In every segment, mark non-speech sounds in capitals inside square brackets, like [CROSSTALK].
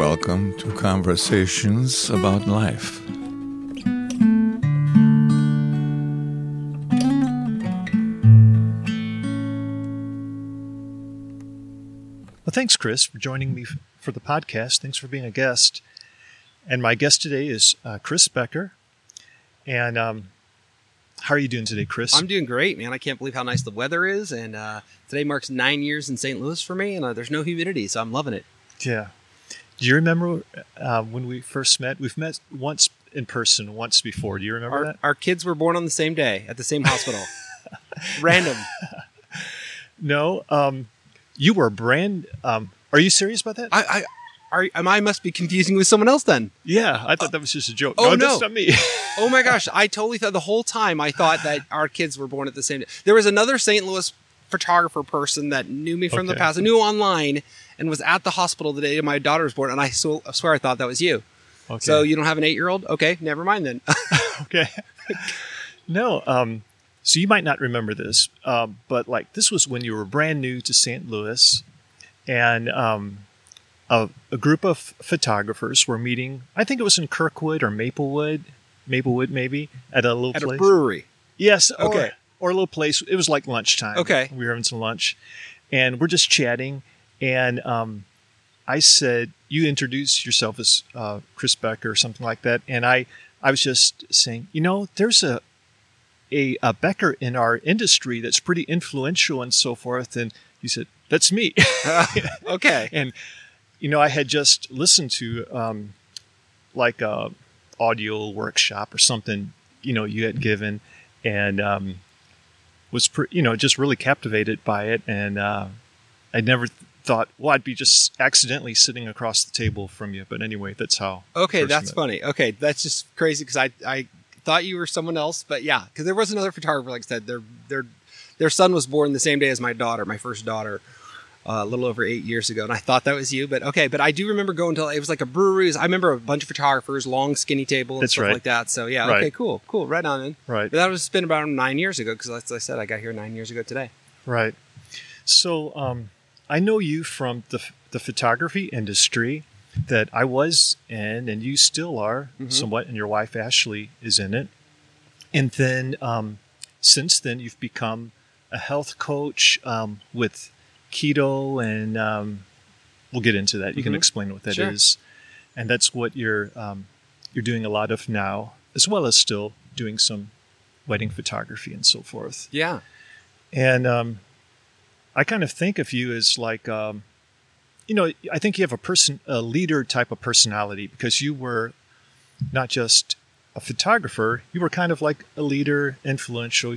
welcome to Conversations About Life. Well, thanks, Chris, for joining me for the podcast. Thanks for being a guest. And my guest today is uh, Chris Becker. And um, how are you doing today, Chris? I'm doing great, man. I can't believe how nice the weather is. And uh, today marks nine years in St. Louis for me, and uh, there's no humidity, so I'm loving it. yeah. Do you remember uh, when we first met? We've met once in person once before. Do you remember Our, that? our kids were born on the same day at the same hospital. [LAUGHS] Random. No. Um, you were brand. Um, are you serious about that? I, I, are, am I must be confusing with someone else then? yeah, I thought that was just a joke. oh, no, no. that's not me. [LAUGHS] Oh my gosh, I totally thought the whole time I thought that [LAUGHS] our kids were born at the same day. There was another St. Louis photographer person that knew me from the past, I knew online, and was at the hospital the day my daughter was born, and I, so, I swear I thought that was you. okay. So you don't have an eight year old? Okay, never mind then. [LAUGHS] okay. no, um, so you might not remember this, um, but like this was when you were brand new to St. Louis, and um, a, a group of photographers were meeting. I think it was in Kirkwood or Maplewood, Maplewood maybe at a little at a brewery. Yes. or- Okay. Or, a little place. It was like lunchtime. Okay. We were having some lunch, and we're just chatting. And um, I said, "You introduce yourself as uh, Chris Becker or something like that." And I, I was just saying, you know, there's a, a a Becker in our industry that's pretty influential and so forth. And you said, "That's me." [LAUGHS] Okay. [LAUGHS] and you know, I had just listened to um, like a audio workshop or something, you know, you had given, and um, was pre- you know just really captivated by it, and uh, I never th- thought, well, I'd be just accidentally sitting across the table from you, but anyway, that's how. Okay, that's met. funny. Okay, that's just crazy because I I thought you were someone else, but yeah, because there was another photographer. Like I said, their their their son was born the same day as my daughter, my first daughter, uh, a little over eight years ago, and I thought that was you. But okay, but I do remember going to it was like a brewery. Was- I remember a bunch of photographers, long skinny table and That's stuff right. like that. So yeah, Right. okay, cool, cool, right on. Then. Right. But that was been about nine years ago because, as I said, I got here nine years ago today. Right. So um, I know you from the, the photography industry that I was in, and you still are Mhm. somewhat, and your wife Ashley is in it. And then um, since then, you've become a health coach um, with keto, and um, we'll get into that. You can Mhm. explain what that is, Sure. and that's what you're um, you're doing a lot of now, as well as still doing some wedding photography and so forth. Yeah. And um, I kind of think of you as like, um, you know, I think you have a person, a leader type of personality because you were not just a photographer, you were kind of like a leader, influential.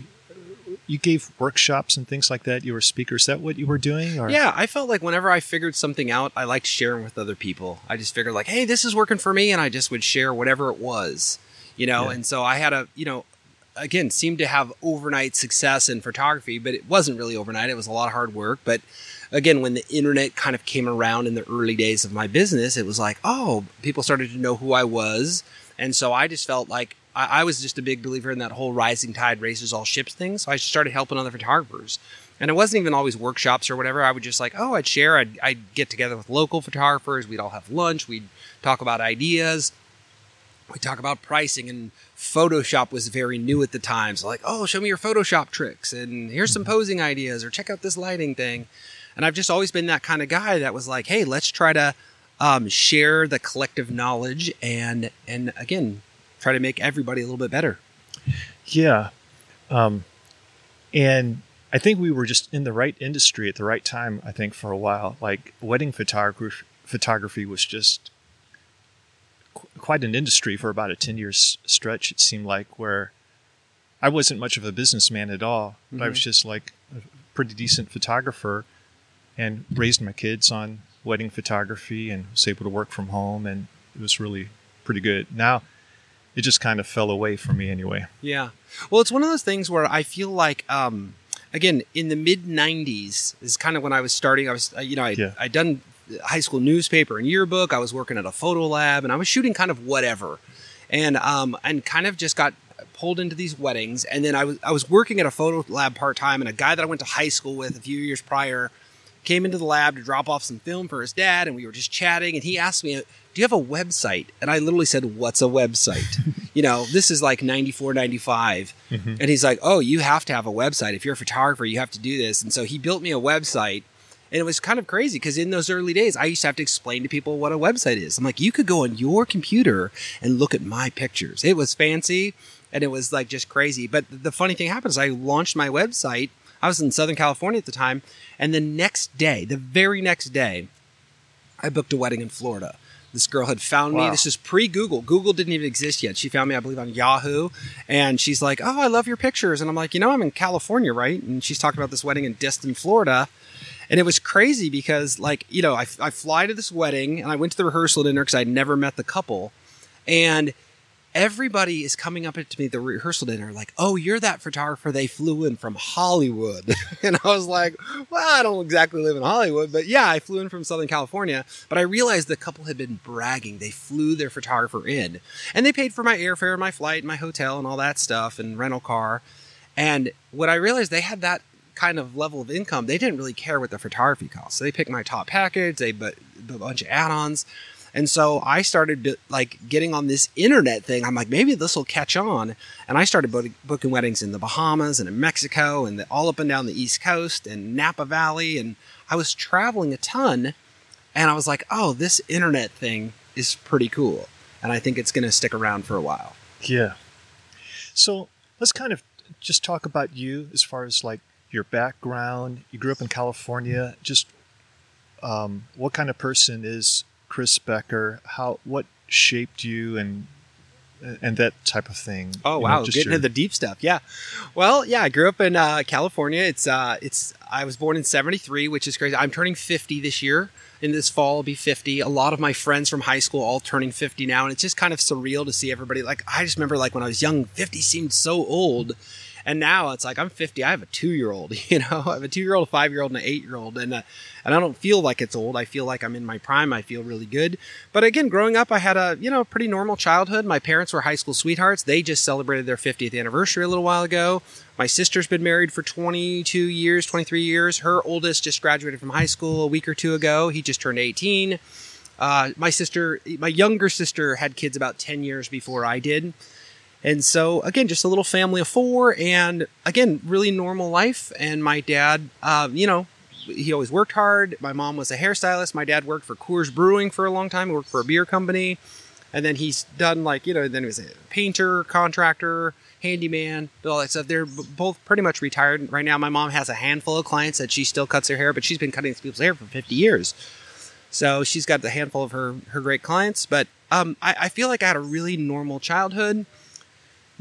You gave workshops and things like that. You were speakers. Is that what you were doing? Or? Yeah, I felt like whenever I figured something out, I liked sharing with other people. I just figured like, hey, this is working for me, and I just would share whatever it was, you know. Yeah. And so I had a, you know, again, seemed to have overnight success in photography, but it wasn't really overnight. It was a lot of hard work. But again, when the internet kind of came around in the early days of my business, it was like, oh, people started to know who I was, and so I just felt like I, I was just a big believer in that whole rising tide raises all ships thing. So I started helping other photographers. And it wasn't even always workshops or whatever. I would just like, oh, I'd share. I'd, I'd get together with local photographers. We'd all have lunch. We'd talk about ideas. We'd talk about pricing. And Photoshop was very new at the time. So, like, oh, show me your Photoshop tricks. And here's some posing ideas or check out this lighting thing. And I've just always been that kind of guy that was like, hey, let's try to um, share the collective knowledge and, and again, try to make everybody a little bit better. Yeah. Um, and I think we were just in the right industry at the right time, I think, for a while. Like wedding photography, photography was just quite an industry for about a 10 years stretch, it seemed like, where I wasn't much of a businessman at all, but I was just like a pretty decent photographer and raised my kids on wedding photography and was able to work from home. And it was really pretty good. Now, it just kind of fell away from me anyway. Yeah. Well, it's one of those things where I feel like, um, again, in the mid '90s is kind of when I was starting. I was, uh, you know, I Yeah. I done high school newspaper and yearbook. I was working at a photo lab, and I was shooting kind of whatever, and um, and kind of just got pulled into these weddings. And then I was I was working at a photo lab part time, and a guy that I went to high school with a few years prior came into the lab to drop off some film for his dad, and we were just chatting. And he asked me, "Do you have a website?" And I literally said, "What's a website?" [LAUGHS] you know, this is like 94, 95. Mm-hmm. And he's like, "Oh, you have to have a website. If you're a photographer, you have to do this." And so he built me a website. And it was kind of crazy because in those early days, I used to have to explain to people what a website is. I'm like, you could go on your computer and look at my pictures. It was fancy and it was like just crazy. But the funny thing happened is I launched my website. I was in Southern California at the time. And the next day, the very next day, I booked a wedding in Florida. This girl had found me. This is pre Google. Google didn't even exist yet. She found me, I believe, on Yahoo. And she's like, Oh, I love your pictures. And I'm like, You know, I'm in California, right? And she's talking about this wedding in Destin, Florida. And it was crazy because, like, you know, I, I fly to this wedding and I went to the rehearsal dinner because I'd never met the couple. And everybody is coming up to me at the rehearsal dinner like, "Oh, you're that photographer they flew in from Hollywood." [LAUGHS] and I was like, "Well, I don't exactly live in Hollywood, but yeah, I flew in from Southern California." But I realized the couple had been bragging. They flew their photographer in, and they paid for my airfare, my flight, my hotel, and all that stuff, and rental car. And what I realized they had that kind of level of income, they didn't really care what the photography cost. So they picked my top package, they put a bunch of add-ons. And so I started like getting on this internet thing. I'm like, maybe this will catch on. And I started book- booking weddings in the Bahamas and in Mexico and the, all up and down the East Coast and Napa Valley. And I was traveling a ton. And I was like, oh, this internet thing is pretty cool. And I think it's going to stick around for a while. Yeah. So let's kind of just talk about you as far as like your background. You grew up in California. Just um, what kind of person is Chris Becker? How what shaped you and and that type of thing? Oh know, wow, just getting your- into the deep stuff. Yeah. Well, yeah, I grew up in uh, California. It's uh, it's I was born in '73, which is crazy. I'm turning 50 this year. In this fall, I'll be 50. A lot of my friends from high school all turning 50 now, and it's just kind of surreal to see everybody. Like I just remember, like when I was young, 50 seemed so old. And now it's like I'm 50. I have a two year old. [LAUGHS] You know, I have a two year old, a five year old, and an eight year old, and uh, and I don't feel like it's old. I feel like I'm in my prime. I feel really good. But again, growing up, I had a you know pretty normal childhood. My parents were high school sweethearts. They just celebrated their 50th anniversary a little while ago. My sister's been married for 22 years, 23 years. Her oldest just graduated from high school a week or two ago. He just turned 18. Uh, my sister, my younger sister, had kids about 10 years before I did. And so, again, just a little family of four, and again, really normal life. And my dad, uh, you know, he always worked hard. My mom was a hairstylist. My dad worked for Coors Brewing for a long time. He worked for a beer company. And then he's done like, you know, then he was a painter, contractor, handyman, all that stuff. They're both pretty much retired. Right now, my mom has a handful of clients that she still cuts their hair, but she's been cutting people's hair for 50 years. So she's got a handful of her, her great clients. But um, I, I feel like I had a really normal childhood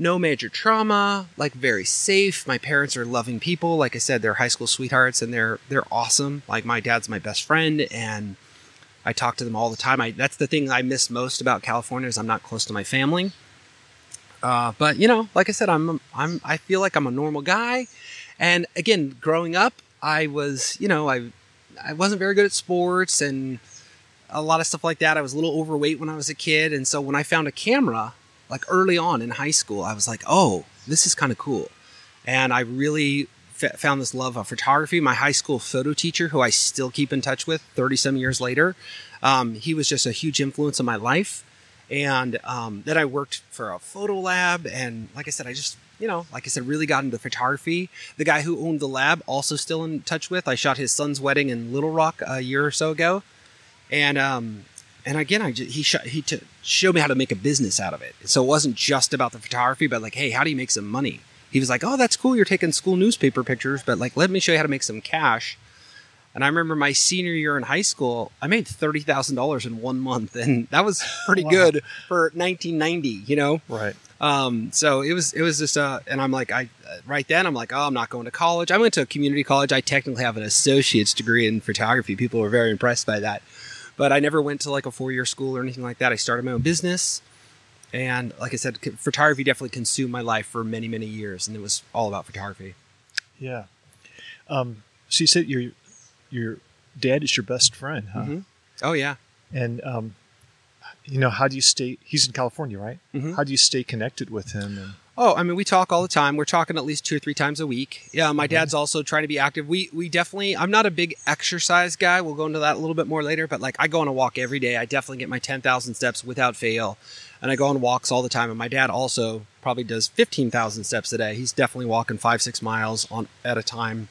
no major trauma, like very safe. My parents are loving people. Like I said, they're high school sweethearts and they're they're awesome. Like my dad's my best friend and I talk to them all the time. I that's the thing I miss most about California is I'm not close to my family. Uh, but you know, like I said, I'm I'm I feel like I'm a normal guy. And again, growing up, I was you know I I wasn't very good at sports and a lot of stuff like that. I was a little overweight when I was a kid, and so when I found a camera, like early on in high school, I was like, oh, this is kind of cool. And I really f- found this love of photography. My high school photo teacher, who I still keep in touch with 30 some years later, um, he was just a huge influence in my life. And um, then I worked for a photo lab. And like I said, I just, you know, like I said, really got into photography. The guy who owned the lab, also still in touch with. I shot his son's wedding in Little Rock a year or so ago. And um, and again, I just, he sh- he t- showed me how to make a business out of it. So it wasn't just about the photography, but like, hey, how do you make some money? He was like, oh, that's cool. You're taking school newspaper pictures, but like, let me show you how to make some cash. And I remember my senior year in high school, I made thirty thousand dollars in one month, and that was pretty [LAUGHS] Wow. good for 1990. You know, right. um, so it was it was just uh, and I'm like I uh, right then I'm like oh I'm not going to college. I went to a community college. I technically have an associate's degree in photography. People were very impressed by that, but I never went to like a four year school or anything like that. I started my own business, and like I said, photography definitely consumed my life for many many years, and it was all about photography. Yeah. Um, so you said your your dad is your best friend, huh? Mhm. Oh yeah. And um, you know, how do you stay? He's in California, right? Mhm. How do you stay connected with him? And Oh, I mean, we talk all the time. We're talking at least two or three times a week. Yeah, my mm-hmm. dad's also trying to be active. We we definitely. I'm not a big exercise guy. We'll go into that a little bit more later. But like, I go on a walk every day. I definitely get my ten thousand steps without fail, and I go on walks all the time. And my dad also probably does fifteen thousand steps a day. He's definitely walking five six miles on at a time.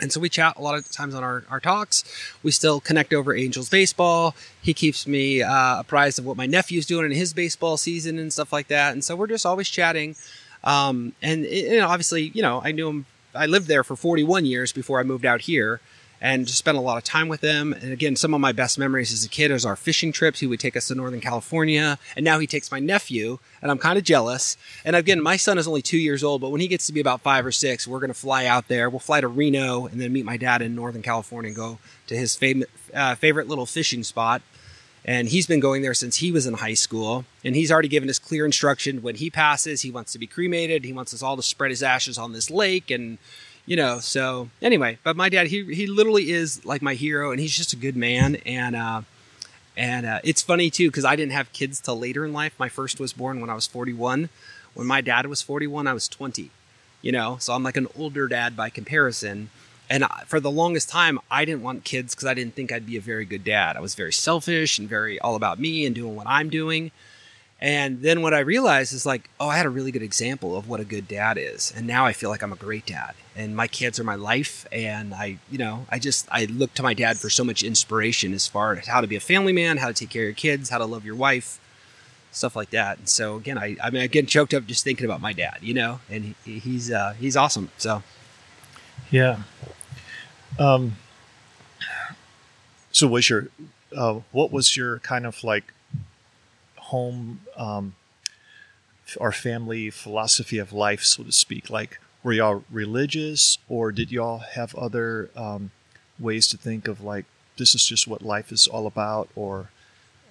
And so we chat a lot of times on our, our talks. We still connect over Angels baseball. He keeps me uh, apprised of what my nephew's doing in his baseball season and stuff like that. And so we're just always chatting. Um, and, and obviously, you know, I knew him. I lived there for 41 years before I moved out here and just spent a lot of time with him. And again, some of my best memories as a kid is our fishing trips. He would take us to Northern California, and now he takes my nephew, and I'm kind of jealous. And again, my son is only two years old, but when he gets to be about five or six, we're going to fly out there. We'll fly to Reno and then meet my dad in Northern California and go to his fam- uh, favorite little fishing spot. And he's been going there since he was in high school. And he's already given us clear instruction when he passes, he wants to be cremated. He wants us all to spread his ashes on this lake and you know so anyway but my dad he he literally is like my hero and he's just a good man and uh and uh, it's funny too because i didn't have kids till later in life. My first was born when i was 41 when my dad was 41 i was 20 you know? So i'm like an older dad by comparison. And I- for the longest time i didn't want kids because i didn't think i'd be a very good dad. I was very selfish and very all about me and doing what i'm doing and then what I realized is like, oh, I had a really good example of what a good dad is. And now I feel like I'm a great dad. And my kids are my life. And I, you know, I just, I look to my dad for so much inspiration as far as how to be a family man, how to take care of your kids, how to love your wife, stuff like that. And so again, I, I mean, I get choked up just thinking about my dad, you know, and he, he's, uh, he's awesome. So Yeah. Um. So was your, uh, what was your kind of like home, um, or family philosophy of life, so to speak? Like, were y'all religious, or did y'all have other um, ways to think of like this is just what life is all about, or,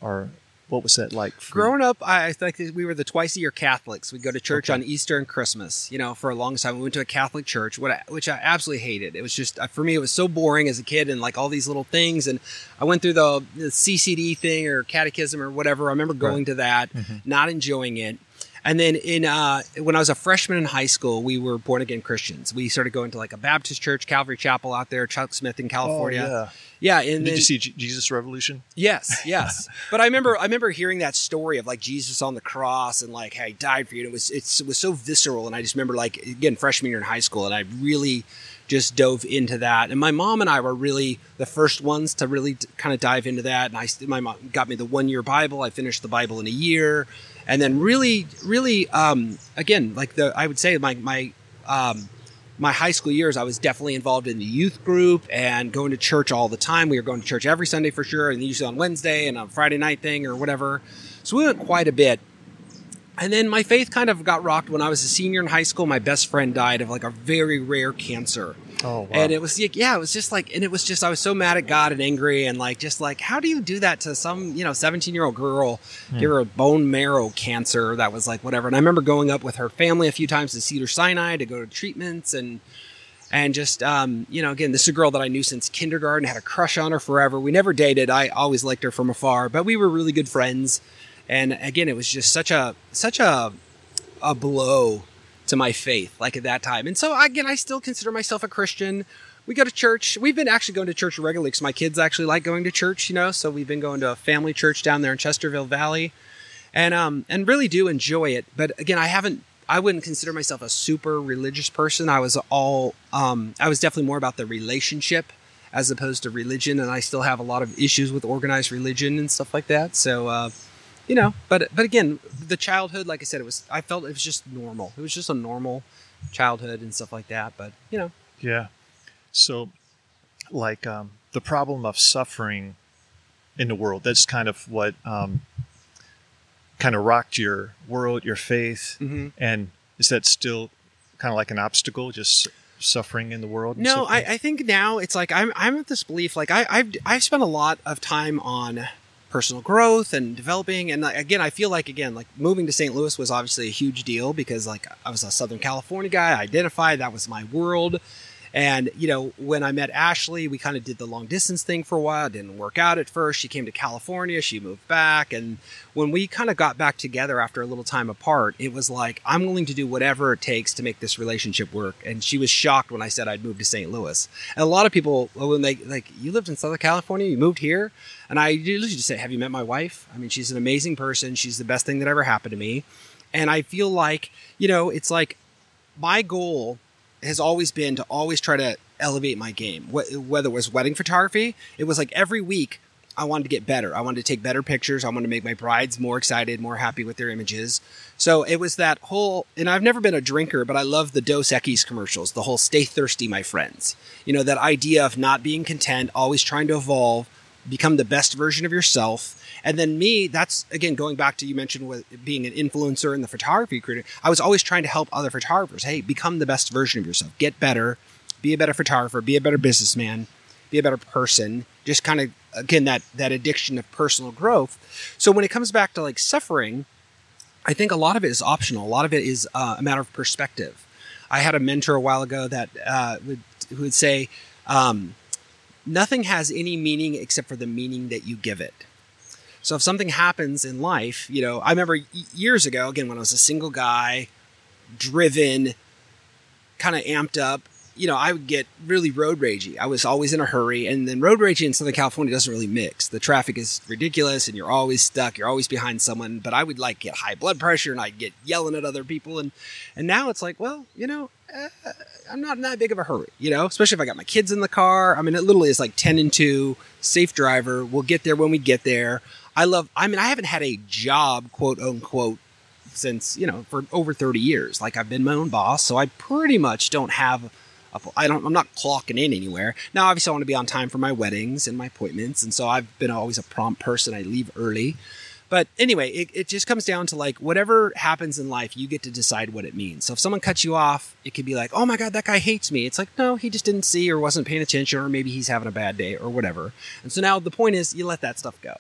or what was that like? For growing up, I I think we were the twice a year Catholics. We'd go to church Okay. on Easter and Christmas. You know, for a long time, we went to a Catholic church, what I, which I absolutely hated. It was just uh, for me, it was so boring as a kid, and like all these little things. And I went through the, the CCD thing or catechism or whatever. I remember going to that, not enjoying it. And then in uh, when I was a freshman in high school, we were born again Christians. We started going to like a Baptist church, Calvary Chapel out there, Chuck Smith in Oh, California. yeah. yeah. and Did then, you see Je- Jesus Revolution? Yes, yes. [LAUGHS] but I remember, I remember hearing that story of like Jesus on the cross and like, hey, he died for you. And it was, it's, it was so visceral. And I just remember like again, freshman year in high school, and I really just dove into that. And my mom and I were really the first ones to really kind of dive into that. And I, my mom got me the one year Bible. I finished the Bible in a year, and then really, really, um, again, like the, I would say my my. Um, my high school years, I was definitely involved in the youth group and going to church all the time. We were going to church every Sunday for sure, and usually on Wednesday and on Friday night thing or whatever. So we went quite a bit. And then my faith kind of got rocked when I was a senior in high school. My best friend died of like a very rare cancer. Oh, wow. And it was like, yeah, it was just like, and it was just, I was so mad at God and angry and like, just like, how do you do that to some, you know, 17 year old girl, give her a bone marrow cancer that was like whatever. And I remember going up with her family a few times to Cedar Sinai to go to treatments and, and just, um, you know, again, this is a girl that I knew since kindergarten, had a crush on her forever. We never dated. I always liked her from afar, but we were really good friends. And again, it was just such a, such a, a blow to my faith like at that time. And so again, I still consider myself a Christian. We go to church. We've been actually going to church regularly because my kids actually like going to church, you know. So we've been going to a family church down there in Chesterfield Valley, and um and really do enjoy it. But again, I haven't. I wouldn't consider myself a super religious person. I was all. Um, I was definitely more about the relationship as opposed to religion, and I still have a lot of issues with organized religion and stuff like that. So. Uh, you know but but again the childhood like i said it was i felt it was just normal it was just a normal childhood and stuff like that but you know Yeah. So, like um, the problem of suffering in the world, that's kind of what um, kind of rocked your world, your faith. Mhm. And is that still kind of like an obstacle, just suffering in the world? no I. I think now it's like i'm i'm at this belief like I, i've i've spent a lot of time on personal growth and developing and again i feel like again like moving to st louis was obviously a huge deal because like i was a southern california guy i identified that was my world And, you know, when I met Ashley, we kind of did the long distance thing for a while. It didn't work out at first. She came to California, she moved back. And when we kind of got back together after a little time apart, it was like, I'm willing to do whatever it takes to make this relationship work. And she was shocked when I said I'd moved to St. Louis. And a lot of people, uh, when they, like, you lived in Southern California, you moved here? And I usually just say, Have you met my wife? I mean, she's an amazing person. She's the best thing that ever happened to me. And I feel like, you know, it's like my goal has always been to always try to elevate my game. Whether it was wedding photography, it was like every week I wanted to get better. I wanted to take better pictures. I wanted to make my brides more excited, more happy with their images. So it was that whole, and I've never been a drinker, but I love the Dos Equis commercials, the whole stay thirsty, my friends. You know, that idea of not being content, always trying to evolve, become the best version of yourself. And then me, that's again going back to you mentioned with being an influencer in the photography career. I was always trying to help other photographers. Hey, become the best version of yourself. Get better. Be a better photographer. Be a better businessman. Be a better person. Just kind of again that that addiction of personal growth. So when it comes back to like suffering, I think a lot of it is optional. A lot of it is uh, a matter of perspective. I had a mentor a while ago that uh, would who would say. Um, nothing has any meaning except for the meaning that you give it. So if something happens in life, you know, I remember years ago, again, when I was a single guy, driven, kind of amped up, you know, I would get really road ragey. I was always in a hurry. And then road raging in Southern California doesn't really mix. The traffic is ridiculous and you're always stuck. You're always behind someone. But I would like get high blood pressure and I'd get yelling at other people. And, and now it's like, well, you know, uh, I'm not in that big of a hurry, you know, especially if I got my kids in the car. I mean, it literally is like 10 and 2, safe driver. We'll get there when we get there. I love, I mean, I haven't had a job, quote unquote, since, you know, for over 30 years. Like I've been my own boss. So I pretty much don't have I don't, I'm not clocking in anywhere. Now, obviously, I want to be on time for my weddings and my appointments. And so I've been always a prompt person. I leave early. But anyway, it, it just comes down to like whatever happens in life, you get to decide what it means. So if someone cuts you off, it could be like, oh my God, that guy hates me. It's like, no, he just didn't see or wasn't paying attention, or maybe he's having a bad day or whatever. And so now the point is, you let that stuff go.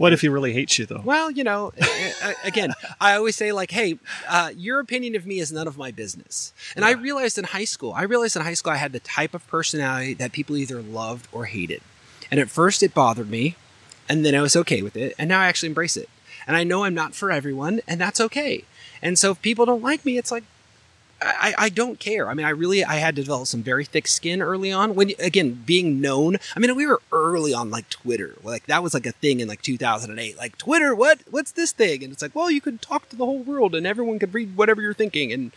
What if he really hates you, though? Well, you know, again, I always say like, "Hey, uh, your opinion of me is none of my business." And yeah. I realized in high school, I realized in high school I had the type of personality that people either loved or hated. And at first, it bothered me, and then I was okay with it, and now I actually embrace it. And I know I'm not for everyone, and that's okay. And so if people don't like me, it's like I, I don't care. I mean, I really I had to develop some very thick skin early on. When again, being known. I mean, we were early on like Twitter. Like that was like a thing in like 2008. Like Twitter, what what's this thing? And it's like, well, you could talk to the whole world, and everyone could read whatever you're thinking. And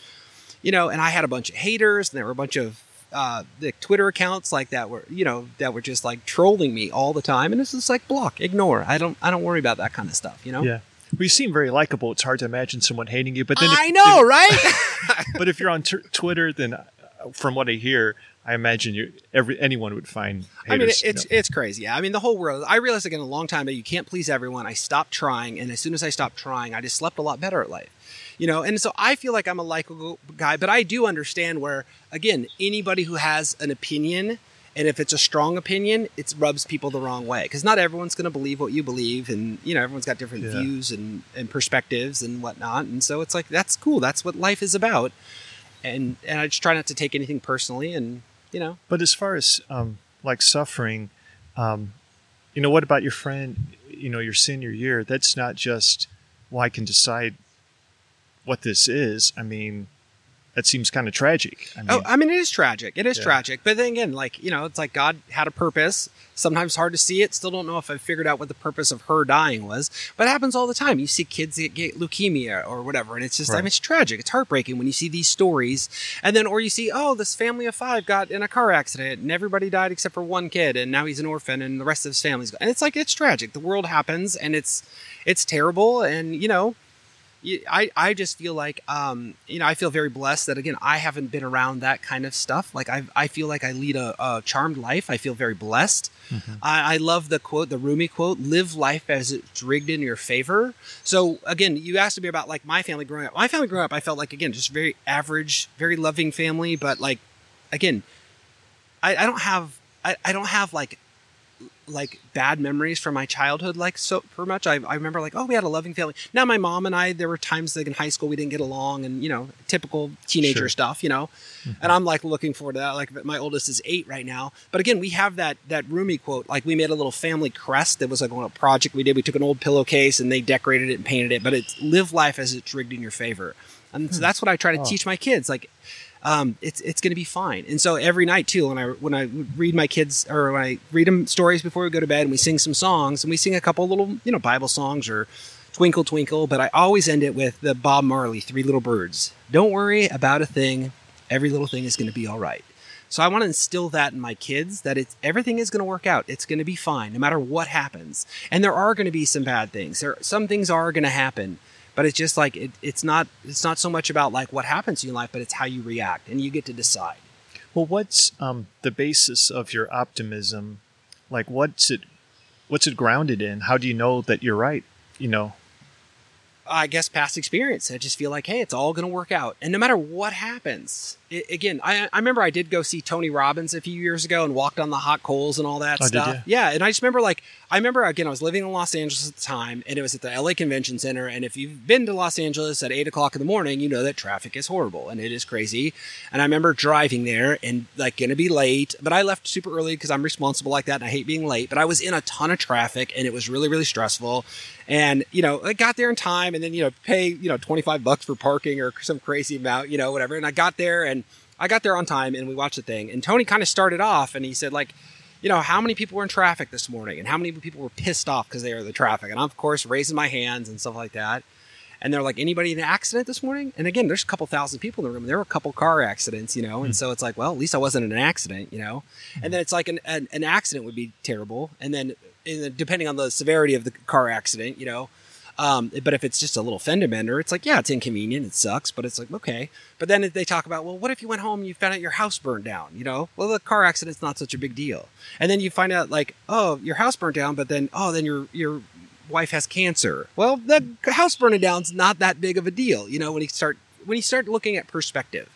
you know, and I had a bunch of haters, and there were a bunch of uh, the Twitter accounts like that were you know that were just like trolling me all the time. And it's just like block, ignore. I don't I don't worry about that kind of stuff. You know. Yeah. We seem very likable. It's hard to imagine someone hating you. But then, if, I know, if, right? [LAUGHS] [LAUGHS] but if you're on t- Twitter, then uh, from what I hear, I imagine you every anyone would find. Haters, I mean, it's you know. it's crazy. Yeah, I mean, the whole world. I realized again a long time that you can't please everyone. I stopped trying, and as soon as I stopped trying, I just slept a lot better at life. You know, and so I feel like I'm a likable guy, but I do understand where again anybody who has an opinion and if it's a strong opinion, it rubs people the wrong way because not everyone's going to believe what you believe, and you know everyone's got different yeah. views and, and perspectives and whatnot. And so it's like that's cool. That's what life is about. And and I just try not to take anything personally, and you know. But as far as um, like suffering, um, you know, what about your friend? You know, your senior year. That's not just well, I can decide what this is. I mean, that seems kind of tragic. I oh, mean, oh, I mean, it is tragic. It is yeah. tragic. But then again, like, you know, it's like God had a purpose. Sometimes hard to see it. Still don't know if I figured out what the purpose of her dying was. But it happens all the time. You see kids that get leukemia or whatever. And it's just, right. I mean, it's tragic. It's heartbreaking when you see these stories. And then, or you see, oh, this family of five got in a car accident and everybody died except for one kid. And now he's an orphan and the rest of his family's gone. And it's like, it's tragic. The world happens and it's, it's terrible. And, you know, I, I just feel like um, you know I feel very blessed that again I haven't been around that kind of stuff. Like I, I feel like I lead a, a charmed life. I feel very blessed. Mm-hmm. I, I, love the quote the Rumi quote live life as it's rigged in your favor. So again you asked me about like my family growing up. My family growing up I felt like again just very average very loving family but like again I, I don't have I, I don't have like like bad memories from my childhood like so for much. I, I remember like, oh, we had a loving family. Now my mom and I, there were times like in high school we didn't get along, and you know, typical teenager Sure. stuff, you know. Mm-hmm. And I'm like looking forward to that. Like my oldest is eight right now, but again, we have that that Rumi quote. Like we made a little family crest that was like a project we did. We took an old pillowcase and they decorated it and painted it, but it's live life as it's rigged in your favor. And so hmm. that's what I try to Oh. teach my kids. Like um, it's it's going to be fine. And so every night too, when I when I read my kids or when I read them stories before we go to bed, and we sing some songs, and we sing a couple little you know Bible songs or Twinkle Twinkle, but I always end it with the Bob Marley Three Little Birds. Don't worry about a thing. Every little thing is going to be all right. So I want to instill that in my kids that it's everything is going to work out. It's going to be fine no matter what happens. And there are going to be some bad things. There some things are going to happen, but it's just like it, it's not it's not so much about like what happens to you in life, but it's how you react and you get to decide. Well, what's um, the basis of your optimism? Like, what's it? What's it grounded in? How do you know that you're right? You know, I guess past experience. I just feel like, hey, it's all going to work out. And no matter what happens, i again, I, I remember I did go see Tony Robbins a few years ago and walked on the hot coals and all that Oh, did stuff. Yeah. And I just remember, like, I remember, again, I was living in Los Angeles at the time and it was at the LA Convention Center. And if you've been to Los Angeles at eight o'clock in the morning, you know that traffic is horrible and it is crazy. And I remember driving there and, like, going to be late, but I left super early because I'm responsible like that and I hate being late. But I was in a ton of traffic and it was really, really stressful. And, you know, I got there in time and then, you know, pay, you know, 25 bucks for parking or some crazy amount, you know, whatever. And I got there and I got there on time and we watched the thing. And Tony kind of started off and he said, like, you know, how many people were in traffic this morning and how many people were pissed off because they were in the traffic. And I'm, of course, raising my hands and stuff like that. And they're like, anybody in an accident this morning? And again, there's a couple thousand people in the room. There were a couple car accidents, you know. And hmm. so it's like, well, at least I wasn't in an accident, you know. And hmm. then it's like an, an, an accident would be terrible. And then in the, depending on the severity of the car accident, you know, um, but if it's just a little fender bender, it's like, yeah, it's inconvenient, it sucks, but it's like, okay. But then they talk about, well, what if you went home and you found out your house burned down? You know, well, the car accident's not such a big deal. And then you find out, like, oh, your house burned down, but then, oh, then your your wife has cancer. Well, the house burning down's not that big of a deal, you know, when you start when you start looking at perspective.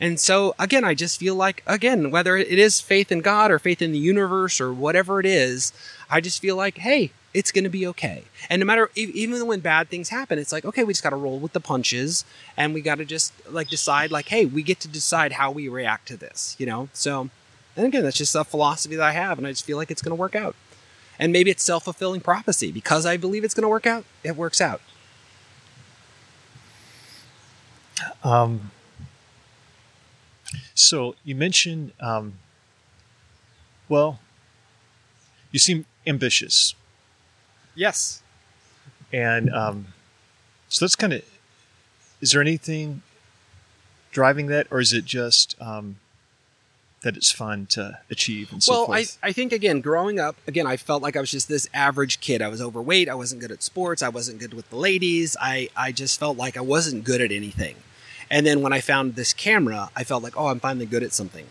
And so again, I just feel like again, whether it is faith in God or faith in the universe or whatever it is, I just feel like, hey, it's going to be okay. And no matter even when bad things happen, it's like, okay, we just got to roll with the punches and we got to just like decide like, hey, we get to decide how we react to this, you know? So, and again, that's just a philosophy that I have and I just feel like it's going to work out. And maybe it's self-fulfilling prophecy because I believe it's going to work out. It works out. Um, so you mentioned, um, well, you seem ambitious, Yes. and um, so that's kind of. Is there anything driving that, or is it just um, that it's fun to achieve and so well, I. I think again, growing up, again, I felt like I was just this average kid. I was overweight. I wasn't good at sports. I wasn't good with the ladies. I, I just felt like I wasn't good at anything. And then when I found this camera, I felt like, oh, I'm finally good at something.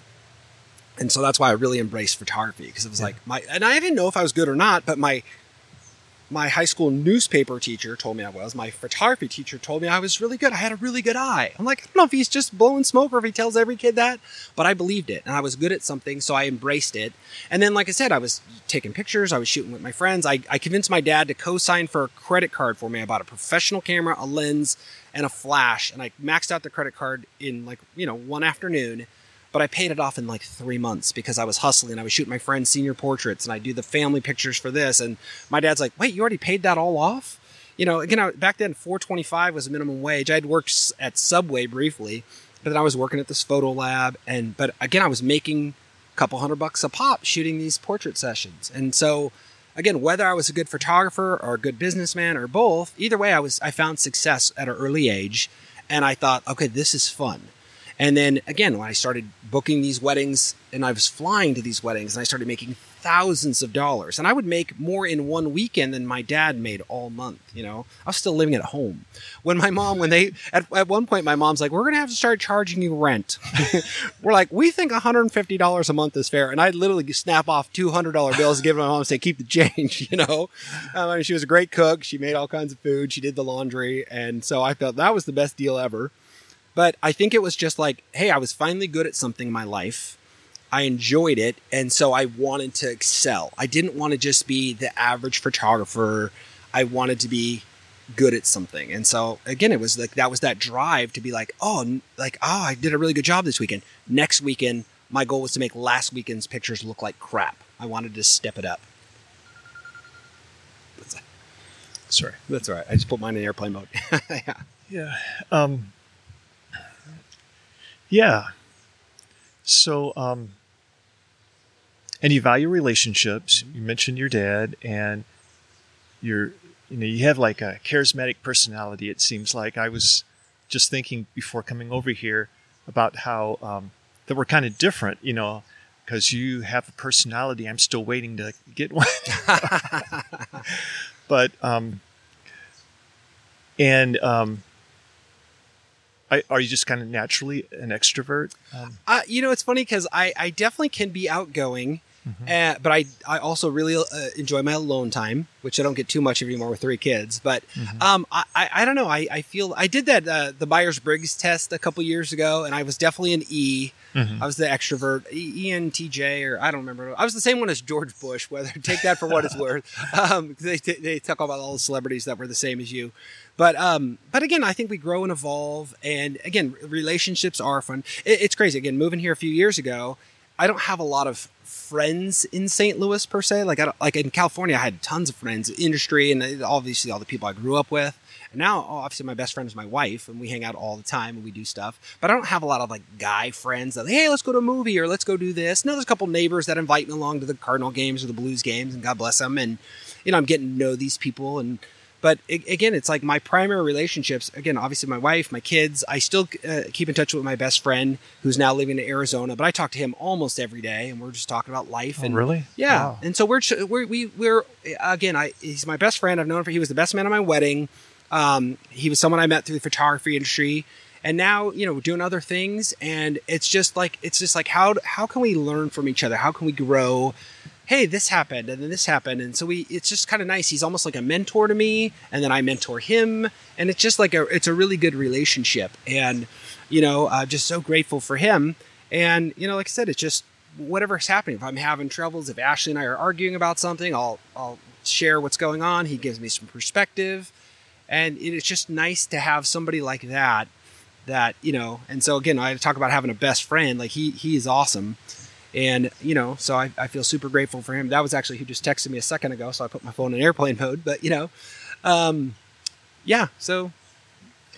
And so that's why I really embraced photography because it was Yeah. like my, and I didn't know if I was good or not, but my, my high school newspaper teacher told me I was. My photography teacher told me I was really good. I had a really good eye. I'm like, I don't know if he's just blowing smoke or if he tells every kid that, but I believed it and I was good at something, so I embraced it. And then, like I said, I was taking pictures, I was shooting with my friends. I, I convinced my dad to co sign for a credit card for me. I bought a professional camera, a lens, and a flash, and I maxed out the credit card in like, you know, one afternoon but I paid it off in like three months because I was hustling. I was shooting my friend's senior portraits and I do the family pictures for this. And my dad's like, wait, you already paid that all off? You know, again, I, back then, 425 was the minimum wage. I had worked at Subway briefly, but then I was working at this photo lab. And, but again, I was making a couple hundred bucks a pop shooting these portrait sessions. And so, again, whether I was a good photographer or a good businessman or both, either way, I was, I found success at an early age. And I thought, okay, this is fun. And then again, when I started booking these weddings and I was flying to these weddings and I started making thousands of dollars and I would make more in one weekend than my dad made all month, you know, I was still living at home when my mom, when they, at, at one point, my mom's like, we're going to have to start charging you rent. [LAUGHS] we're like, we think $150 a month is fair. And I'd literally snap off $200 bills give my mom and say, keep the change, [LAUGHS] you know, um, I mean, she was a great cook. She made all kinds of food. She did the laundry. And so I felt that was the best deal ever. But I think it was just like, hey, I was finally good at something in my life. I enjoyed it, and so I wanted to excel. I didn't want to just be the average photographer. I wanted to be good at something. And so again, it was like that was that drive to be like, oh, like oh, I did a really good job this weekend. Next weekend, my goal was to make last weekend's pictures look like crap. I wanted to step it up. Sorry. That's all right. I just put mine in airplane mode. [LAUGHS] yeah. Yeah. Um, yeah. So, um, and you value relationships. You mentioned your dad, and you're, you know, you have like a charismatic personality. It seems like I was just thinking before coming over here about how um, that we're kind of different. You know, because you have a personality. I'm still waiting to get [LAUGHS] one. [LAUGHS] but um, and um, I, are you just kind of naturally an extrovert? Um, uh, you know, it's funny because I, I definitely can be outgoing, uh, but I I also really uh, enjoy my alone time, which I don't get too much of anymore with three kids. But um, I, I I don't know. I, I feel I did that uh, the Myers Briggs test a couple years ago, and I was definitely an E. I was the extrovert, e- ENTJ, or I don't remember. I was the same one as George Bush. Whether [LAUGHS] take that for what it's worth. Um, they they talk about all the celebrities that were the same as you. But um, but again, I think we grow and evolve, and again, relationships are fun. It, it's crazy. Again, moving here a few years ago, I don't have a lot of friends in St. Louis per se. Like I don't, like in California, I had tons of friends, industry, and uh, obviously all the people I grew up with. And now, oh, obviously, my best friend is my wife, and we hang out all the time and we do stuff. But I don't have a lot of like guy friends that, hey, let's go to a movie or let's go do this. No, there's a couple neighbors that invite me along to the Cardinal games or the Blues games, and God bless them. And you know, I'm getting to know these people and but again it's like my primary relationships again obviously my wife my kids i still uh, keep in touch with my best friend who's now living in arizona but i talk to him almost every day and we're just talking about life Oh, and really? yeah. Wow. and so we're, we're we, we're again i he's my best friend. I've known him for he was the best man at my wedding. Um, he was someone i met through the photography industry. And now you know we're doing other things and it's just like it's just like how how can we learn from each other? How can we grow hey this happened and then this happened and so we it's just kind of nice. He's almost like a mentor to me and then i mentor him and it's just like a it's a really good relationship. And you know just so grateful for him. And you know like i said it's just whatever's happening. If i'm having troubles if ashley and i are arguing about something i'll i'll share what's going on. He gives me some perspective. And it's just nice to have somebody like that that you know and so again i talk about having a best friend. Like he he is awesome and you know so I, I feel super grateful for him that was actually who just texted me a second ago so i put my phone in airplane mode but you know um yeah so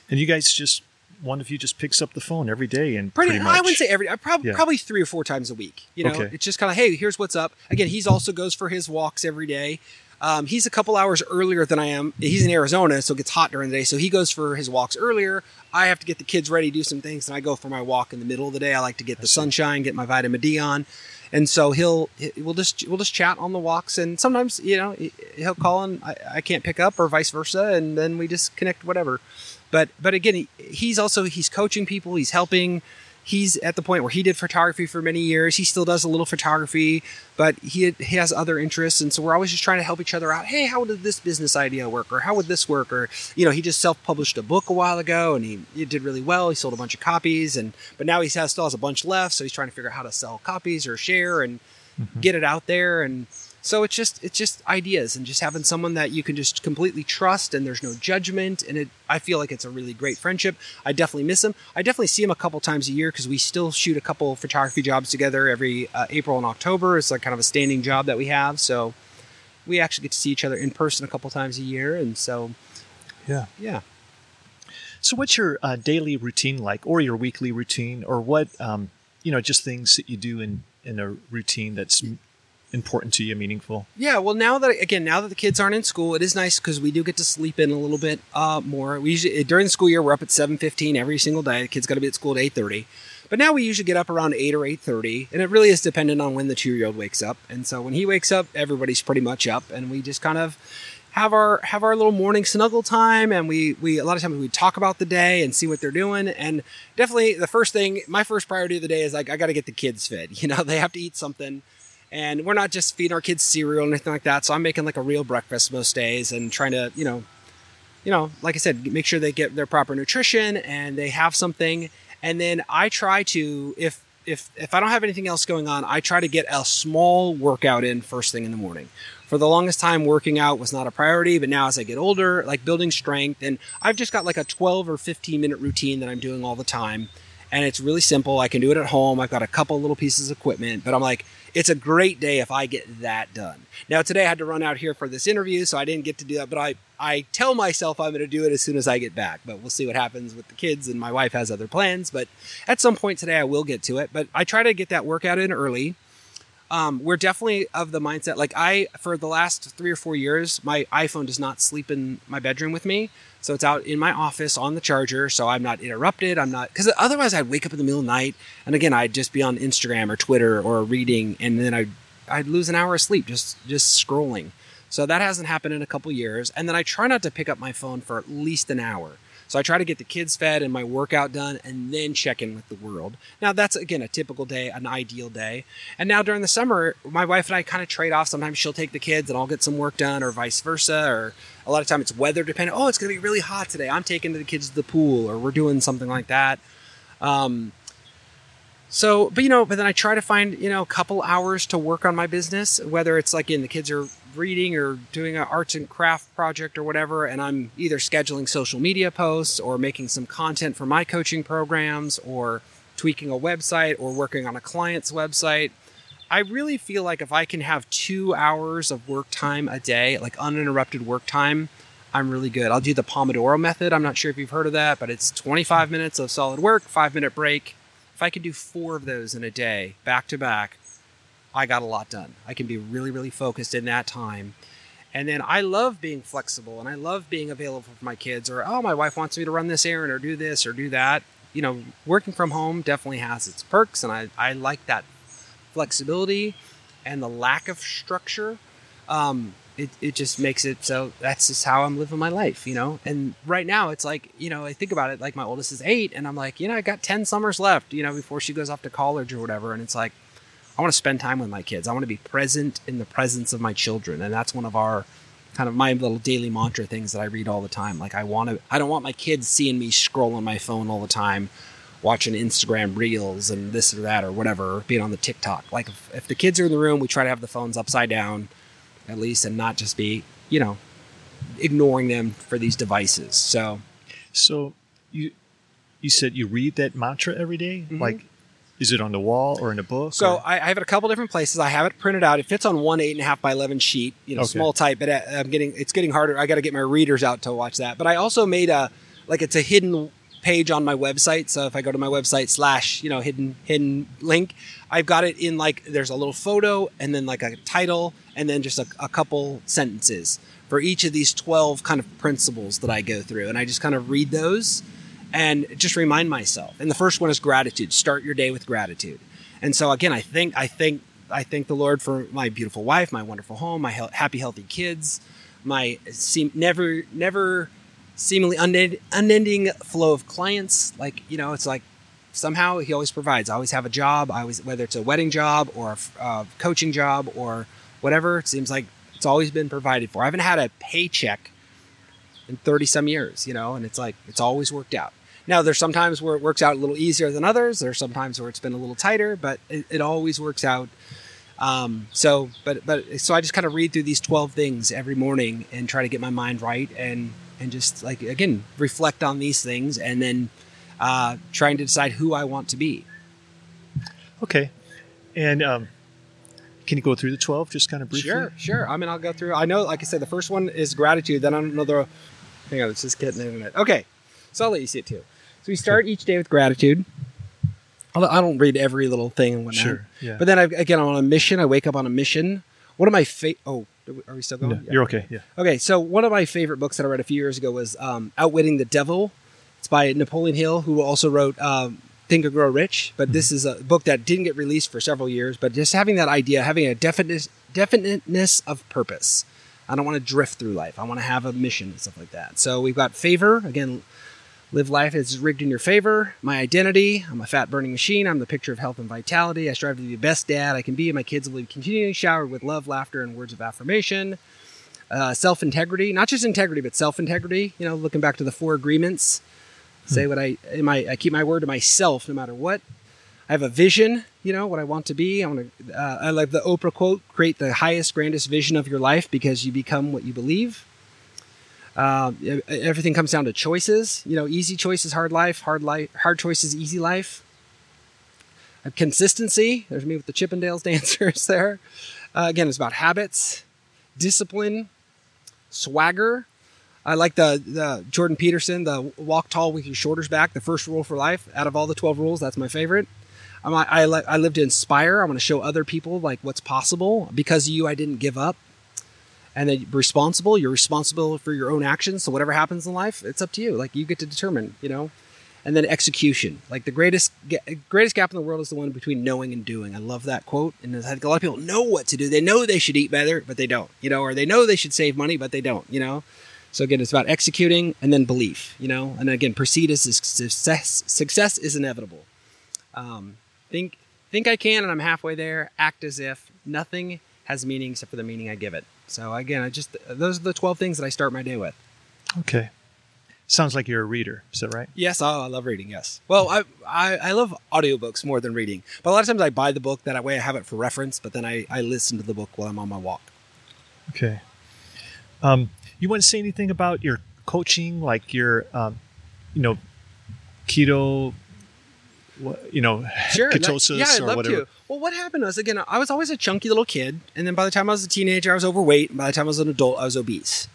And you guys just one of you just picks up the phone every day and pretty, pretty, much. i wouldn't say every I prob- Yeah. probably three or four times a week you know Okay. it's just kind of hey here's what's up again he's also goes for his walks every day um, he's a couple hours earlier than i am. He's in arizona so it gets hot during the day. So he goes for his walks earlier. I have to get the kids ready do some things and i go for my walk in the middle of the day. I like to get the sunshine get my vitamin d on. And so he'll we'll just we'll just chat on the walks. And sometimes you know he- he'll call and I, I can't pick up or vice versa and then we just connect whatever. But but again he's also he's coaching people. He's helping he's at the point where he did photography for many years. He still does a little photography but he, he has other interests. And so we're always just trying to help each other out. Hey how did this business idea work? Or how would this work? Or you know he just self-published a book a while ago and he, he did really well. He sold a bunch of copies and but now he has still has a bunch left. So he's trying to figure out how to sell copies or share and mm-hmm. get it out there. And so it's just it's just ideas and just having someone that you can just completely trust and there's no judgment and it I feel like it's a really great friendship. I definitely miss him. I definitely see him a couple times a year because we still shoot a couple photography jobs together every uh, April and October. It's like kind of a standing job that we have. So we actually get to see each other in person a couple times a year and so Yeah. yeah. So, what's your uh, daily routine like, or your weekly routine, or what um, you know, just things that you do in in a routine that's important to you, meaningful? Yeah, well, now that again, now that the kids aren't in school, it is nice because we do get to sleep in a little bit uh, more. We usually during the school year we're up at seven fifteen every single day. The kids got to be at school at eight thirty, but now we usually get up around eight or eight thirty, and it really is dependent on when the two year old wakes up. And so when he wakes up, everybody's pretty much up, and we just kind of have our have our little morning snuggle time and we we a lot of times we talk about the day and see what they're doing and definitely the first thing my first priority of the day is like I got to get the kids fed [LAUGHS] you know they have to eat something and we're not just feeding our kids cereal or anything like that so I'm making like a real breakfast most days and trying to you know you know like I said make sure they get their proper nutrition and they have something and then I try to if if if I don't have anything else going on, I try to get a small workout in first thing in the morning. For the longest time, working out was not a priority, but now as I get older, like building strength, and I've just got like a 12 or 15 minute routine that I'm doing all the time and it's really simple. I can do it at home. I've got a couple little pieces of equipment, but I'm like, it's a great day if I get that done. Now today I had to run out here for this interview, so I didn't get to do that, but I I tell myself I'm going to do it as soon as I get back. But we'll see what happens with the kids and my wife has other plans, but at some point today I will get to it, but I try to get that workout in early. Um, we're definitely of the mindset like I for the last 3 or 4 years, my iPhone does not sleep in my bedroom with me. So it's out in my office on the charger, so I'm not interrupted. I'm not because otherwise I'd wake up in the middle of the night, and again I'd just be on Instagram or Twitter or reading, and then I'd I'd lose an hour of sleep just just scrolling. So that hasn't happened in a couple years, and then I try not to pick up my phone for at least an hour. So I try to get the kids fed and my workout done and then check in with the world. Now that's again a typical day, an ideal day. And now during the summer, my wife and I kind of trade off. Sometimes she'll take the kids and I'll get some work done or vice versa. Or a lot of time it's weather dependent. Oh, it's going to be really hot today. I'm taking the kids to the pool or we're doing something like that. Um, so, but you know, but then I try to find, you know, a couple hours to work on my business, whether it's like in the kids are reading or doing an arts and craft project or whatever, and I'm either scheduling social media posts or making some content for my coaching programs or tweaking a website or working on a client's website. I really feel like if I can have two hours of work time a day, like uninterrupted work time, I'm really good. I'll do the Pomodoro method. I'm not sure if you've heard of that, but it's 25 minutes of solid work, five minute break. If I can do four of those in a day, back to back, I got a lot done. I can be really, really focused in that time. And then I love being flexible and I love being available for my kids or, oh, my wife wants me to run this errand or do this or do that. You know, working from home definitely has its perks and I, I like that flexibility and the lack of structure. Um, it, it just makes it so that's just how I'm living my life, you know? And right now it's like, you know, I think about it like my oldest is eight and I'm like, you know, I got 10 summers left, you know, before she goes off to college or whatever. And it's like, I want to spend time with my kids. I want to be present in the presence of my children. And that's one of our kind of my little daily mantra things that I read all the time. Like I want to I don't want my kids seeing me scroll on my phone all the time, watching Instagram reels and this or that or whatever, being on the TikTok. Like if, if the kids are in the room, we try to have the phones upside down at least and not just be, you know, ignoring them for these devices. So So you you said you read that mantra every day? Mhm. Like is it on the wall or in a book? So I, I have it a couple different places. I have it printed out. It fits on one eight and a half by eleven sheet, you know, Okay. small type. But uh, I'm getting it's getting harder. I got to get my readers out to watch that. But I also made a like it's a hidden page on my website. So if I go to my website slash you know hidden hidden link, I've got it in like there's a little photo and then like a title and then just a, a couple sentences for each of these twelve kind of principles that I go through, and I just kind of read those and just remind myself. And the first one is gratitude. Start your day with gratitude. And so again, I think I think I thank the Lord for my beautiful wife, my wonderful home, my he- happy, healthy kids, my seem never never seemingly unend- unending flow of clients. Like you know, it's like somehow He always provides. I always have a job. I always whether it's a wedding job or a uh, coaching job or whatever. It seems like it's always been provided for. I haven't had a paycheck in 30 some years, you know, and it's like it's always worked out. Now, there's sometimes where it works out a little easier than others. There's sometimes where it's been a little tighter, but it, it always works out. Um, so, but but so I just kind of read through these 12 things every morning and try to get my mind right and and just like again reflect on these things and then uh, trying to decide who I want to be. okay. And um can you go through the 12 just kind of briefly? Sure, sure. I mean, I'll go through. I know, like I said, the first one is gratitude. Then I don't know the. Hang on, let's just get the internet. Okay, so I'll let you see it too. So we start each day with gratitude. I'll- I don't read every little thing and whatnot. Sure. Yeah. But then I, again, I'm on a mission. I wake up on a mission. One of my fa- oh, are we still going? No, Yeah. You're okay. Yeah. Okay, so one of my favorite books that I read a few years ago was um, Outwitting the Devil. It's by Napoleon Hill, who also wrote um, Think and Grow Rich. But this is a book that didn't get released for several years. But just having that idea, having a definite definiteness of purpose. I don't want to drift through life. I want to have a mission and stuff like that. So we've got favor again. Live life as rigged in your favor. My identity. I'm a fat burning machine. I'm the picture of health and vitality. I strive to be the best dad I can be. and My kids will be continually showered with love, laughter, and words of affirmation uh, self integrity, not just integrity, but self integrity. You know, looking back to the four agreements, say what I am. I, I keep my word to myself no matter what. I have a vision, you know, what I want to be. I want to, uh, I like the Oprah quote, create the highest, grandest vision of your life because you become what you believe. Uh, everything comes down to choices. You know, easy choices, hard life, hard life, hard choices, easy life. Uh, consistency. There's me with the Chippendales [LAUGHS] dancers there. Uh, again, it's about habits, discipline, swagger. I like the, the Jordan Peterson, the walk tall with your shoulders back, the first rule for life. Out of all the 12 rules, that's my favorite. I'm, I, I, I live to inspire. I want to show other people like what's possible. Because of you, I didn't give up and then responsible. You're responsible for your own actions. So whatever happens in life, it's up to you. Like you get to determine, you know. And then execution. Like the greatest greatest gap in the world is the one between knowing and doing. I love that quote. And I think a lot of people know what to do. They know they should eat better, but they don't. You know, or they know they should save money, but they don't. You know. So again, it's about executing and then belief. You know. And again, proceed as success. Success is inevitable. Um, think think I can, and I'm halfway there. Act as if nothing has meaning except for the meaning I give it. So again, I just those are the twelve things that I start my day with. Okay. Sounds like you're a reader. Is that right? Yes, oh, I love reading. Yes. Well, I, I, I love audiobooks more than reading. But a lot of times I buy the book that way I have it for reference. But then I, I listen to the book while I'm on my walk. Okay. Um, you want to say anything about your coaching, like your, um, you know, keto you know, sure, ketosis yeah, I'd or whatever. To. Well, what happened was again, I was always a chunky little kid, and then by the time I was a teenager, I was overweight. And by the time I was an adult, I was obese.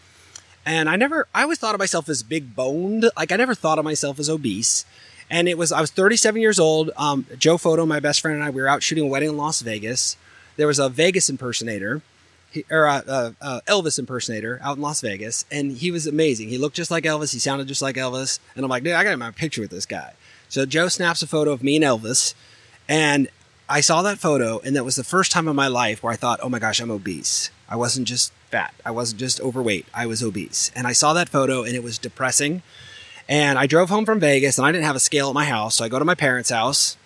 And I never, I always thought of myself as big boned. Like I never thought of myself as obese. And it was, I was 37 years old. Um, Joe Photo, my best friend, and I, we were out shooting a wedding in Las Vegas. There was a Vegas impersonator, he, or uh, uh, uh, Elvis impersonator out in Las Vegas, and he was amazing. He looked just like Elvis. He sounded just like Elvis. And I'm like, dude, I got my picture with this guy. So Joe snaps a photo of me and Elvis, and I saw that photo, and that was the first time in my life where I thought, oh my gosh, I'm obese. I wasn't just fat. I wasn't just overweight. I was obese. And I saw that photo, and it was depressing. And I drove home from Vegas, and I didn't have a scale at my house, so I go to my parents' house,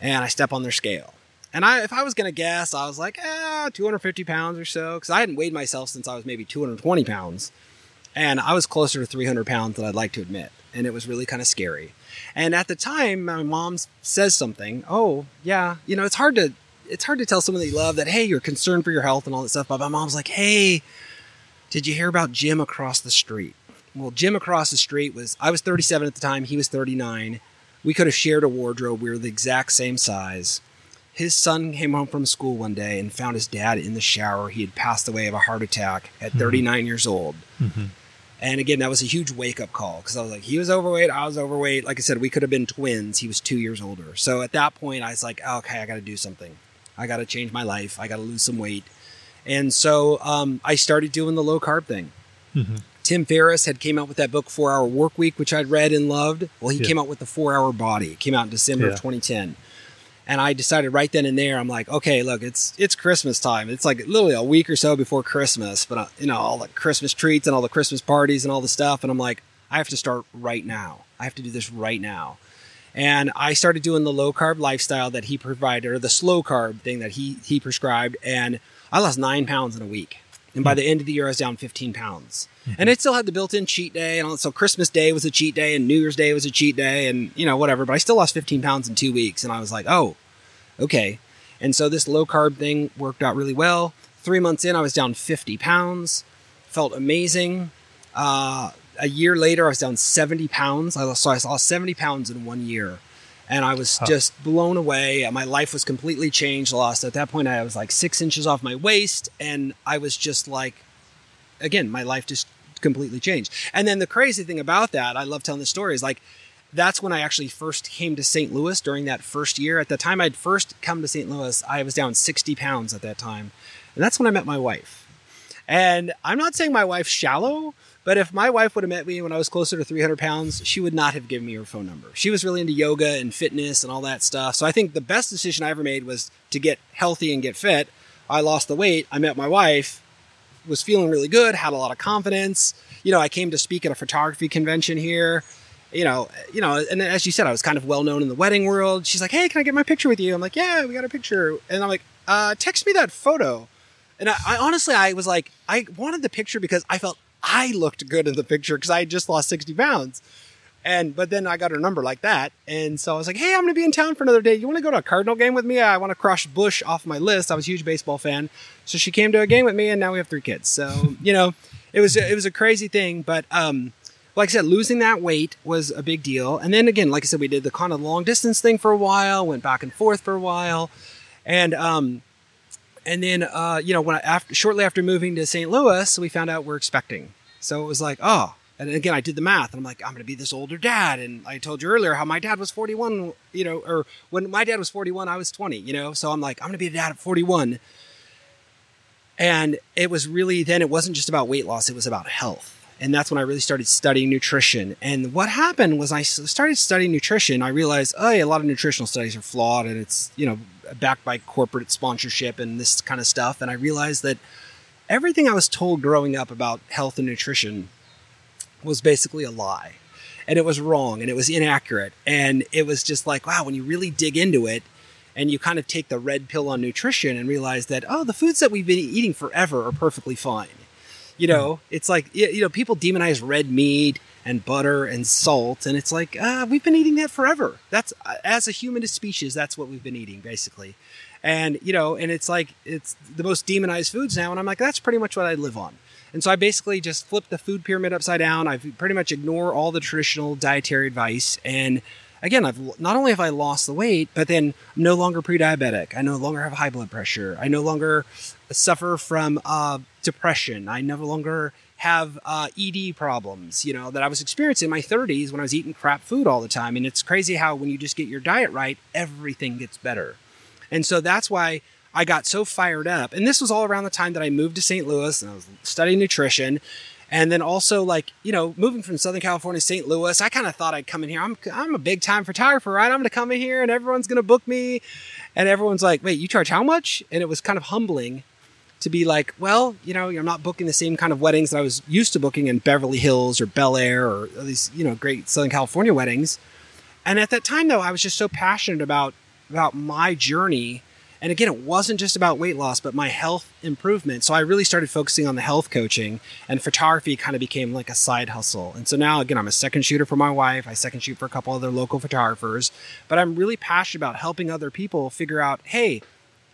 and I step on their scale. And I, if I was going to guess, I was like, ah, 250 pounds or so, because I hadn't weighed myself since I was maybe 220 pounds. And I was closer to 300 pounds than I'd like to admit. And it was really kind of scary. And at the time, my mom says something. Oh, yeah, you know, it's hard to it's hard to tell someone that you love that hey, you're concerned for your health and all that stuff. But my mom's like, hey, did you hear about Jim across the street? Well, Jim across the street was I was 37 at the time. He was 39. We could have shared a wardrobe. We were the exact same size. His son came home from school one day and found his dad in the shower. He had passed away of a heart attack at mm-hmm. 39 mm-hmm. years old. Mm-hmm. And again, that was a huge wake up call because I was like, he was overweight, I was overweight. Like I said, we could have been twins. He was two years older. So at that point, I was like, oh, okay, I got to do something. I got to change my life. I got to lose some weight. And so um, I started doing the low carb thing. Mm-hmm. Tim Ferriss had came out with that book, Four Hour Work Week, which I'd read and loved. Well, he yeah. came out with the Four Hour Body. It came out in December yeah. of 2010. And I decided right then and there, I'm like, okay, look, it's it's Christmas time. It's like literally a week or so before Christmas, but uh, you know all the Christmas treats and all the Christmas parties and all the stuff. And I'm like, I have to start right now. I have to do this right now. And I started doing the low carb lifestyle that he provided, or the slow carb thing that he he prescribed, and I lost nine pounds in a week. And by the end of the year, I was down 15 pounds. Mm-hmm. And it still had the built-in cheat day, and so Christmas Day was a cheat day, and New Year's Day was a cheat day, and you know whatever. But I still lost 15 pounds in two weeks, and I was like, oh, okay. And so this low carb thing worked out really well. Three months in, I was down 50 pounds, felt amazing. Uh, a year later, I was down 70 pounds. I lost, so I lost 70 pounds in one year and I was huh. just blown away. My life was completely changed. Lost at that point, I was like six inches off my waist, and I was just like, again, my life just completely changed. And then the crazy thing about that, I love telling the story, is like that's when I actually first came to St. Louis during that first year. At the time I'd first come to St. Louis, I was down 60 pounds at that time, and that's when I met my wife. And I'm not saying my wife's shallow, but if my wife would have met me when I was closer to 300 pounds, she would not have given me her phone number. She was really into yoga and fitness and all that stuff. So I think the best decision I ever made was to get healthy and get fit. I lost the weight. I met my wife, was feeling really good, had a lot of confidence. You know, I came to speak at a photography convention here. You know, you know, and as you said, I was kind of well known in the wedding world. She's like, "Hey, can I get my picture with you?" I'm like, "Yeah, we got a picture." And I'm like, uh, "Text me that photo." And I, I honestly, I was like, I wanted the picture because I felt I looked good in the picture because I had just lost 60 pounds. And but then I got her number like that, and so I was like, "Hey, I'm going to be in town for another day. You want to go to a Cardinal game with me? I want to crush Busch off my list. I was a huge baseball fan, so she came to a game with me, and now we have three kids. So [LAUGHS] you know, it was it was a crazy thing, but um, like I said, losing that weight was a big deal. And then again, like I said, we did the kind of long distance thing for a while, went back and forth for a while, and um, and then uh, you know, when I, after shortly after moving to St. Louis, we found out we're expecting. So it was like, oh, and again, I did the math, and I'm like, I'm going to be this older dad. And I told you earlier how my dad was 41, you know, or when my dad was 41, I was 20, you know. So I'm like, I'm going to be a dad at 41. And it was really then it wasn't just about weight loss; it was about health. And that's when I really started studying nutrition. And what happened was I started studying nutrition. I realized, oh, yeah, a lot of nutritional studies are flawed, and it's you know backed by corporate sponsorship and this kind of stuff. And I realized that everything I was told growing up about health and nutrition was basically a lie. And it was wrong and it was inaccurate. And it was just like, wow, when you really dig into it and you kind of take the red pill on nutrition and realize that, oh, the foods that we've been eating forever are perfectly fine. You know, it's like, you know, people demonize red meat and butter and salt. And it's like, uh, we've been eating that forever. That's, as a humanist species, that's what we've been eating, basically. And, you know, and it's like, it's the most demonized foods now. And I'm like, that's pretty much what I live on. And so I basically just flip the food pyramid upside down. I pretty much ignore all the traditional dietary advice. And again, I've not only have I lost the weight, but then I'm no longer pre-diabetic. I no longer have high blood pressure. I no longer suffer from uh, depression. I no longer have uh, ED problems, you know, that I was experiencing in my 30s when I was eating crap food all the time. And it's crazy how when you just get your diet right, everything gets better. And so that's why I got so fired up. And this was all around the time that I moved to St. Louis and I was studying nutrition. And then also like, you know, moving from Southern California to St. Louis, I kind of thought I'd come in here. I'm, I'm a big time photographer, right? I'm going to come in here and everyone's going to book me. And everyone's like, wait, you charge how much? And it was kind of humbling to be like, well, you know, I'm not booking the same kind of weddings that I was used to booking in Beverly Hills or Bel Air or these, you know, great Southern California weddings. And at that time though, I was just so passionate about, about my journey and again, it wasn't just about weight loss, but my health improvement. So I really started focusing on the health coaching, and photography kind of became like a side hustle. And so now, again, I'm a second shooter for my wife. I second shoot for a couple other local photographers, but I'm really passionate about helping other people figure out, hey,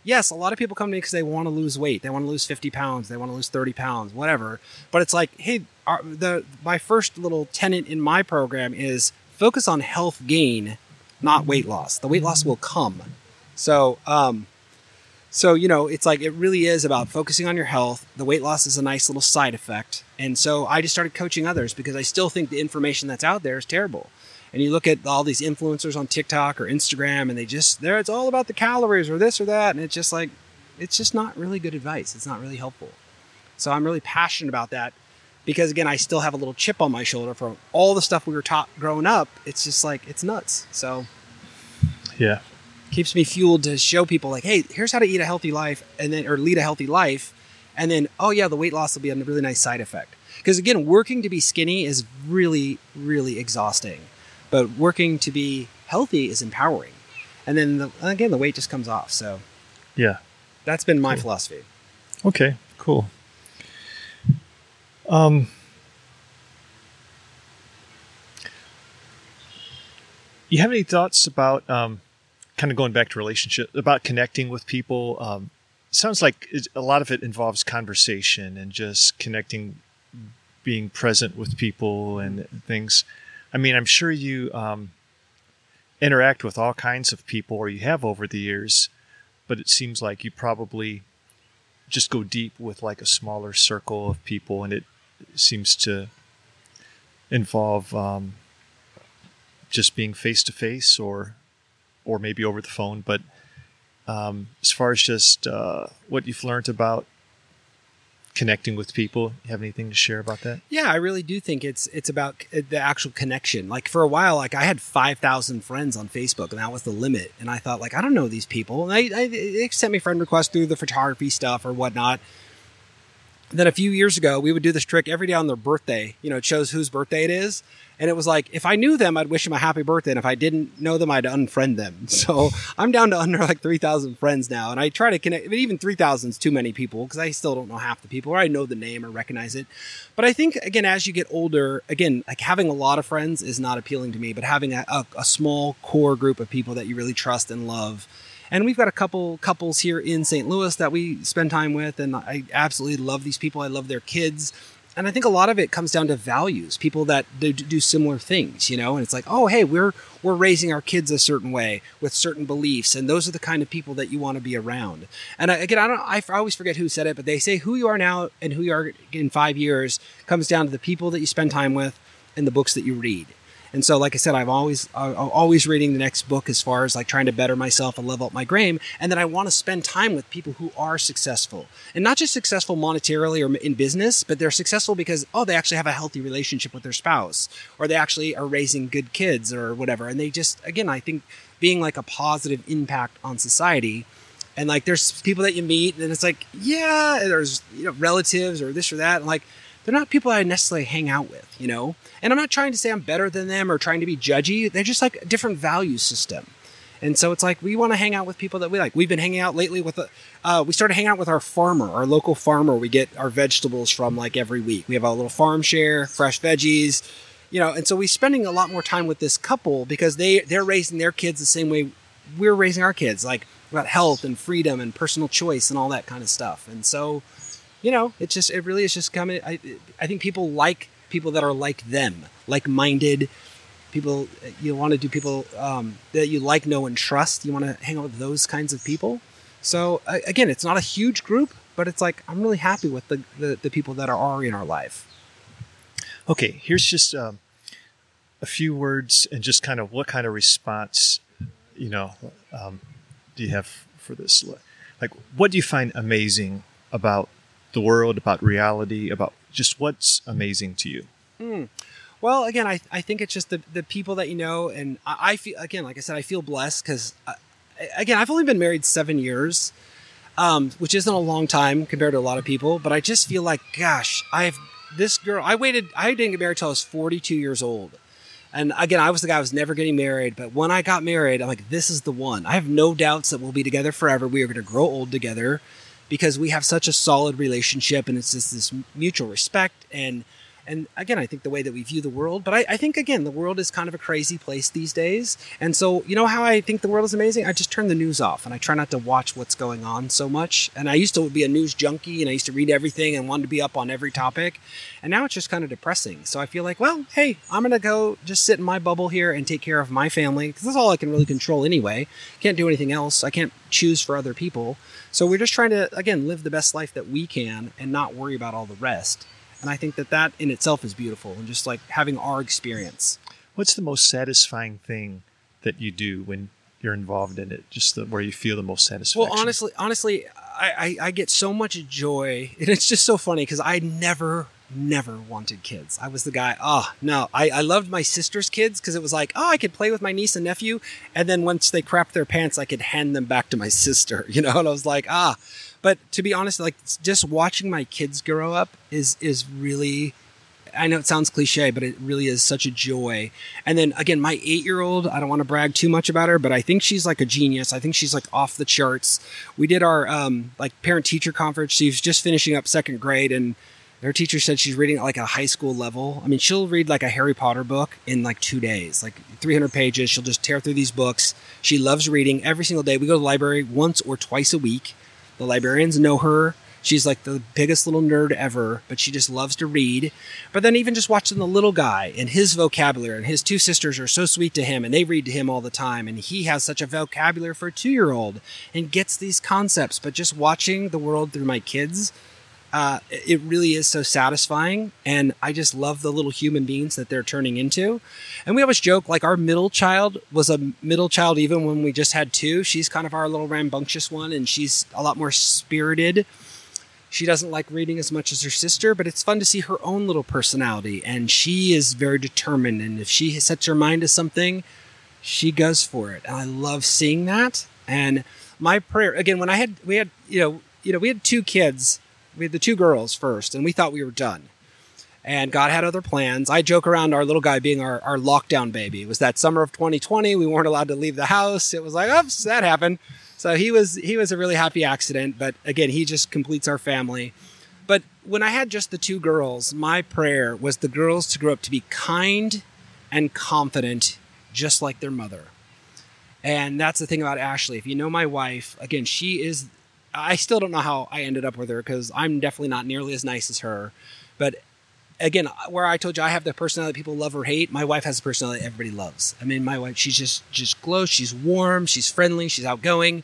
yes, a lot of people come to me because they want to lose weight. They want to lose 50 pounds. They want to lose 30 pounds, whatever. But it's like, hey, our, the my first little tenant in my program is focus on health gain, not weight loss. The weight loss will come. So, um, so, you know, it's like it really is about focusing on your health. The weight loss is a nice little side effect. And so I just started coaching others because I still think the information that's out there is terrible. And you look at all these influencers on TikTok or Instagram and they just, there, it's all about the calories or this or that. And it's just like, it's just not really good advice. It's not really helpful. So I'm really passionate about that because, again, I still have a little chip on my shoulder from all the stuff we were taught growing up. It's just like, it's nuts. So, yeah keeps me fueled to show people like, hey, here's how to eat a healthy life and then or lead a healthy life. And then, oh yeah, the weight loss will be a really nice side effect. Because again, working to be skinny is really, really exhausting. But working to be healthy is empowering. And then the, again, the weight just comes off. So yeah, that's been my cool. philosophy. Okay, cool. Um, you have any thoughts about um, kind of going back to relationship about connecting with people um, sounds like a lot of it involves conversation and just connecting being present with people and things i mean i'm sure you um, interact with all kinds of people or you have over the years but it seems like you probably just go deep with like a smaller circle of people and it seems to involve um, just being face to face or or maybe over the phone. But um, as far as just uh, what you've learned about connecting with people, you have anything to share about that? Yeah, I really do think it's it's about uh, the actual connection. Like for a while, like I had five thousand friends on Facebook, and that was the limit. And I thought, like, I don't know these people, and I, I they sent me friend requests through the photography stuff or whatnot. Then a few years ago, we would do this trick every day on their birthday. You know, it shows whose birthday it is. And it was like, if I knew them, I'd wish them a happy birthday. And if I didn't know them, I'd unfriend them. [LAUGHS] So I'm down to under like 3,000 friends now. And I try to connect, but even 3,000 is too many people because I still don't know half the people or I know the name or recognize it. But I think, again, as you get older, again, like having a lot of friends is not appealing to me, but having a, a, a small core group of people that you really trust and love and we've got a couple couples here in St. Louis that we spend time with, and I absolutely love these people. I love their kids. And I think a lot of it comes down to values, people that do, similar things, you know. And it's like, oh, hey, we're we're raising our kids a certain way with certain beliefs, and those are the kind of people that you want to be around. And I, again, I don't, I always forget who said it, but they say who you are now and who you are in five years comes down to the people that you spend time with and the books that you read. And so, like I said, I'm always I'm always reading the next book as far as like trying to better myself and level up my game. And then I want to spend time with people who are successful, and not just successful monetarily or in business, but they're successful because oh, they actually have a healthy relationship with their spouse, or they actually are raising good kids or whatever. And they just again, I think being like a positive impact on society. And like, there's people that you meet, and it's like, yeah, there's you know relatives or this or that, and like they're not people I necessarily hang out with, you know? And I'm not trying to say I'm better than them or trying to be judgy. They're just like a different value system. And so it's like we want to hang out with people that we like. We've been hanging out lately with, a, uh, we started hanging out with our farmer, our local farmer. We get our vegetables from like every week. We have a little farm share, fresh veggies, you know. And so we're spending a lot more time with this couple because they they're raising their kids the same way we're raising our kids, like about health and freedom and personal choice and all that kind of stuff. And so you know, it's just it really is just coming. I I think people like people that are like them, like minded people. You want to do people um, that you like, know, and trust. You want to hang out with those kinds of people. So again, it's not a huge group, but it's like I'm really happy with the the, the people that are in our life. Okay, here's just um, a few words and just kind of what kind of response, you know, um, do you have for this? Like, what do you find amazing about the world, about reality, about just what's amazing to you? Mm. Well, again, I, I think it's just the, the people that you know. And I, I feel, again, like I said, I feel blessed because, uh, again, I've only been married seven years, um, which isn't a long time compared to a lot of people. But I just feel like, gosh, I've this girl, I waited, I didn't get married till I was 42 years old. And again, I was the guy I was never getting married. But when I got married, I'm like, this is the one. I have no doubts that we'll be together forever. We are going to grow old together because we have such a solid relationship and it's just this mutual respect and and again, I think the way that we view the world, but I, I, think again, the world is kind of a crazy place these days. And so, you know how I think the world is amazing? I just turn the news off and I try not to watch what's going on so much. And I used to be a news junkie and I used to read everything and wanted to be up on every topic. And now it's just kind of depressing. So I feel like, well, hey, I'm to go just sit in my bubble here and take care of my family because that's all I can really control anyway. Can't do anything else. I can't choose for other people. So we're just trying to, again, live the best life that we can and not worry about all the rest. And I think that that in itself is beautiful and just like having our experience. What's the most satisfying thing that you do when you're involved in it? Just the, where you feel the most satisfaction? Well, honestly, honestly, I, I, I get so much joy. [LAUGHS] And it's just so funny because I never never wanted kids. I was the guy, oh, no. I, I loved my sister's kids because it was like, oh, I could play with my niece and nephew. And then once they crapped their pants, I could hand them back to my sister, [LAUGHS] you know? And I was like, ah, but to be honest, like just watching my kids grow up is is really I know it sounds cliche, but it really is such a joy. And then again, my eight year old, I don't want to brag too much about her, but I think she's like a genius. I think she's like off the charts. We did our um, like parent teacher conference. She was just finishing up second grade and her teacher said she's reading at like a high school level. I mean, she'll read like a Harry Potter book in like two days, like 300 pages. She'll just tear through these books. She loves reading every single day. We go to the library once or twice a week. The librarians know her. She's like the biggest little nerd ever, but she just loves to read. But then even just watching the little guy and his vocabulary, and his two sisters are so sweet to him, and they read to him all the time, and he has such a vocabulary for a two year old and gets these concepts. But just watching the world through my kids uh, it really is so satisfying. And I just love the little human beings that they're turning into. And we always joke like our middle child was a middle child even when we just had two. She's kind of our little rambunctious one, and she's a lot more spirited. She doesn't like reading as much as her sister, but it's fun to see her own little personality. And she is very determined. And if she sets her mind to something, she goes for it. And I love seeing that. And my prayer again, when I had, we had, you know, you know, we had two kids we had the two girls first, and we thought we were done. And God had other plans. I joke around our little guy being our, our lockdown baby. It was that summer of 2020. We weren't allowed to leave the house. It was like, oops, that happened. So he was he was a really happy accident. But again, he just completes our family. But when I had just the two girls, my prayer was the girls to grow up to be kind and confident, just like their mother. And that's the thing about Ashley. If you know my wife, again, she is. I still don't know how I ended up with her because I'm definitely not nearly as nice as her. But again, where I told you I have the personality people love or hate, my wife has a personality everybody loves. I mean, my wife, she's just just glows. She's warm. She's friendly. She's outgoing.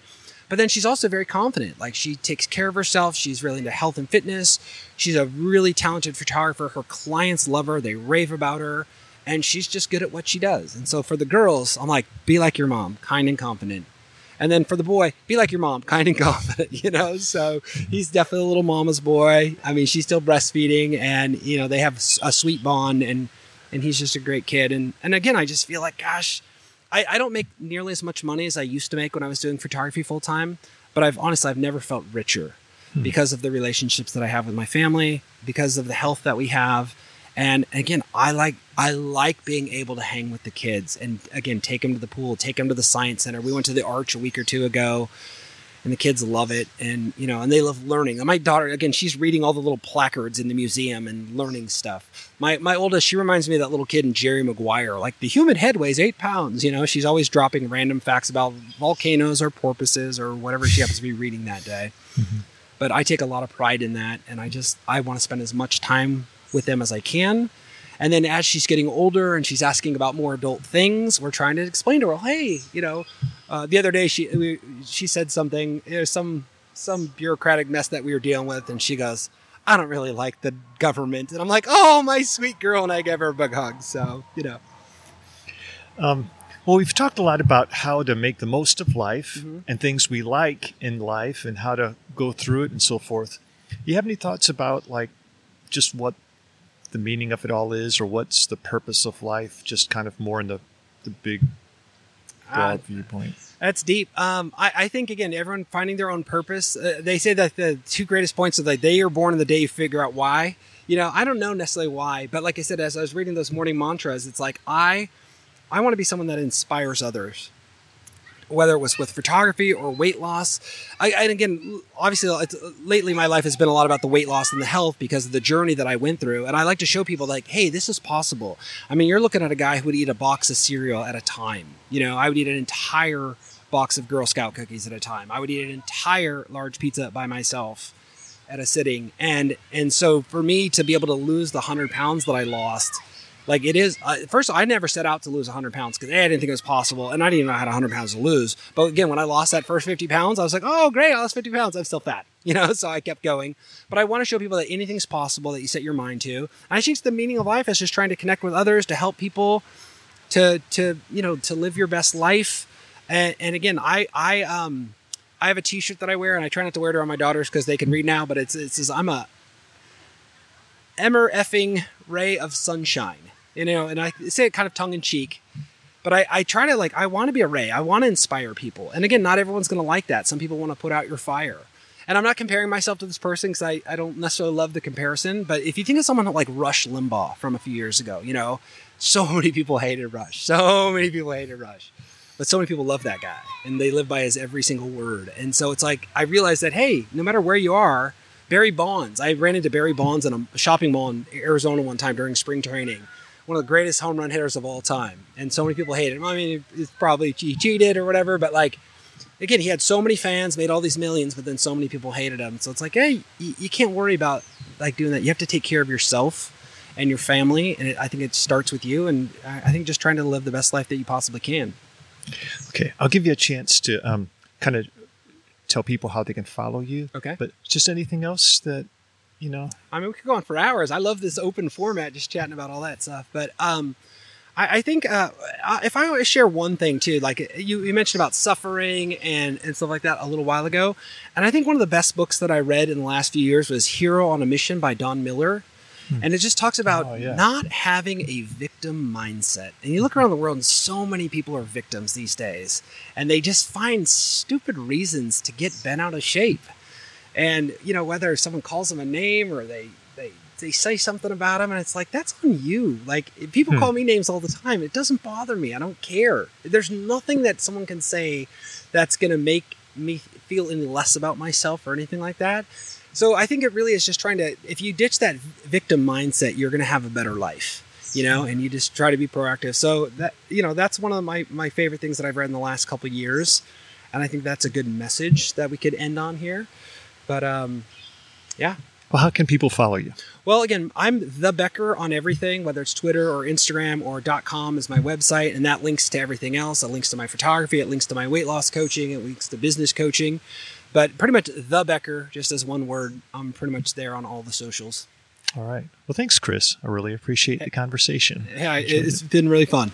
But then she's also very confident. Like she takes care of herself. She's really into health and fitness. She's a really talented photographer. Her clients love her. They rave about her and she's just good at what she does. And so for the girls, I'm like, be like your mom, kind and confident. And then for the boy, be like your mom, [LAUGHS] kind and confident, you know? So he's definitely a little mama's boy. I mean, she's still breastfeeding and, you know, they have a sweet bond and, and he's just a great kid. And, and again, I just feel like, gosh, I, I don't make nearly as much money as I used to make when I was doing photography full time, but I've honestly, I've never felt richer hmm. because of the relationships that I have with my family, because of the health that we have and again, I like I like being able to hang with the kids and again take them to the pool, take them to the science center. We went to the Arch a week or two ago, and the kids love it, and you know, and they love learning. And my daughter, again, she's reading all the little placards in the museum and learning stuff. My my oldest, she reminds me of that little kid in Jerry Maguire. Like the human head weighs eight pounds. You know, she's always dropping random facts about volcanoes or porpoises or whatever she happens to be reading that day. Mm-hmm. But I take a lot of pride in that, and I just I want to spend as much time with them as I can. And then as she's getting older and she's asking about more adult things, we're trying to explain to her, hey, you know, uh, the other day she we, she said something, there's some some bureaucratic mess that we were dealing with, and she goes, I don't really like the government, and I'm like, oh, my sweet girl, and I give her a big hug. So you know. Um, well, we've talked a lot about how to make the most of life mm-hmm. and things we like in life and how to go through it and so forth. You have any thoughts about like just what the meaning of it all is, or what's the purpose of life? Just kind of more in the the big broad uh, viewpoint. That's deep. Um, I, I, think again, everyone finding their own purpose. Uh, they say that the two greatest points are the day you're born and the day you figure out why. You know, I don't know necessarily why, but like I said, as I was reading those morning mantras, it's like I, I want to be someone that inspires others whether it was with photography or weight loss. I, and again, obviously, lately my life has been a lot about the weight loss and the health because of the journey that I went through. And I like to show people, like, hey, this is possible. I mean, you're looking at a guy who would eat a box of cereal at a time. You know, I would eat an entire box of Girl Scout cookies at a time. I would eat an entire large pizza by myself at a sitting. And and so for me to be able to lose the hundred pounds that I lost like it is. Uh, first, I never set out to lose 100 pounds because I didn't think it was possible, and I didn't even know I had 100 pounds to lose. But again, when I lost that first 50 pounds, I was like, "Oh, great! I lost 50 pounds. I'm still fat." [LAUGHS] You know, so I kept going. But I want to show people that anything's possible that you set your mind to. And I think the meaning of life is just trying to connect with others to help people to to you know to live your best life. And, and again, I I um I have a T-shirt that I wear, and I try not to wear it around my daughters because they can read now. But it's it says I'm a Emmer effing ray of sunshine you know, and I say it kind of tongue in cheek, but I, I try to like, I want to be a ray. I want to inspire people. And again, not everyone's going to like that. Some people want to put out your fire. And I'm not comparing myself to this person because I, I don't necessarily love the comparison. But if you think of someone like Rush Limbaugh from a few years ago, you know, so many people hated Rush. So many people hated Rush. But so many people love that guy and they live by his every single word. And so it's like, I realized that, hey, no matter where you are, Barry Bonds, I ran into Barry Bonds in a shopping mall in Arizona one time during spring training one of the greatest home run hitters of all time. And so many people hate him. I mean, it's probably he cheated or whatever, but like, again, he had so many fans, made all these millions, but then so many people hated him. So it's like, hey, you, you can't worry about like doing that. You have to take care of yourself and your family, and it, I think it starts with you. And I think just trying to live the best life that you possibly can. Okay, I'll give you a chance to um, kind of tell people how they can follow you. Okay, but just anything else that you know. I mean, we could go on for hours. I love this open format, just chatting about all that stuff. But um, I, I think uh, if I share one thing too, like you, you mentioned about suffering and, and stuff like that a little while ago, and I think one of the best books that I read in the last few years was Hero on a Mission by Don Miller. Hmm. And it just talks about oh, yeah. not having a victim mindset. And you look around the world, and so many people are victims these days, and they just find stupid reasons to get bent out of shape. And you know whether someone calls them a name or they they they say something about them, and it's like that's on you. Like people Hmm. call me names all the time. It doesn't bother me. I don't care. There's nothing that someone can say that's going to make me feel any less about myself or anything like that. So I think it really is just trying to. If you ditch that victim mindset, you're going to have a better life. You know, and you just try to be proactive. So that you know, that's one of my my favorite things that I've read in the last couple of years, and I think that's a good message that we could end on here. But um, yeah, Well, how can people follow you? well, again, I'm the Becker on everything, whether it's Twitter or Instagram or .com is my website, and that links to everything else. It links to my photography, it links to my weight loss coaching, it links to business coaching. But pretty much the Becker, just as one word, I'm pretty much there on all the socials. All right. Well, thanks, Chris. I really appreciate the conversation. Yeah, it's been really fun.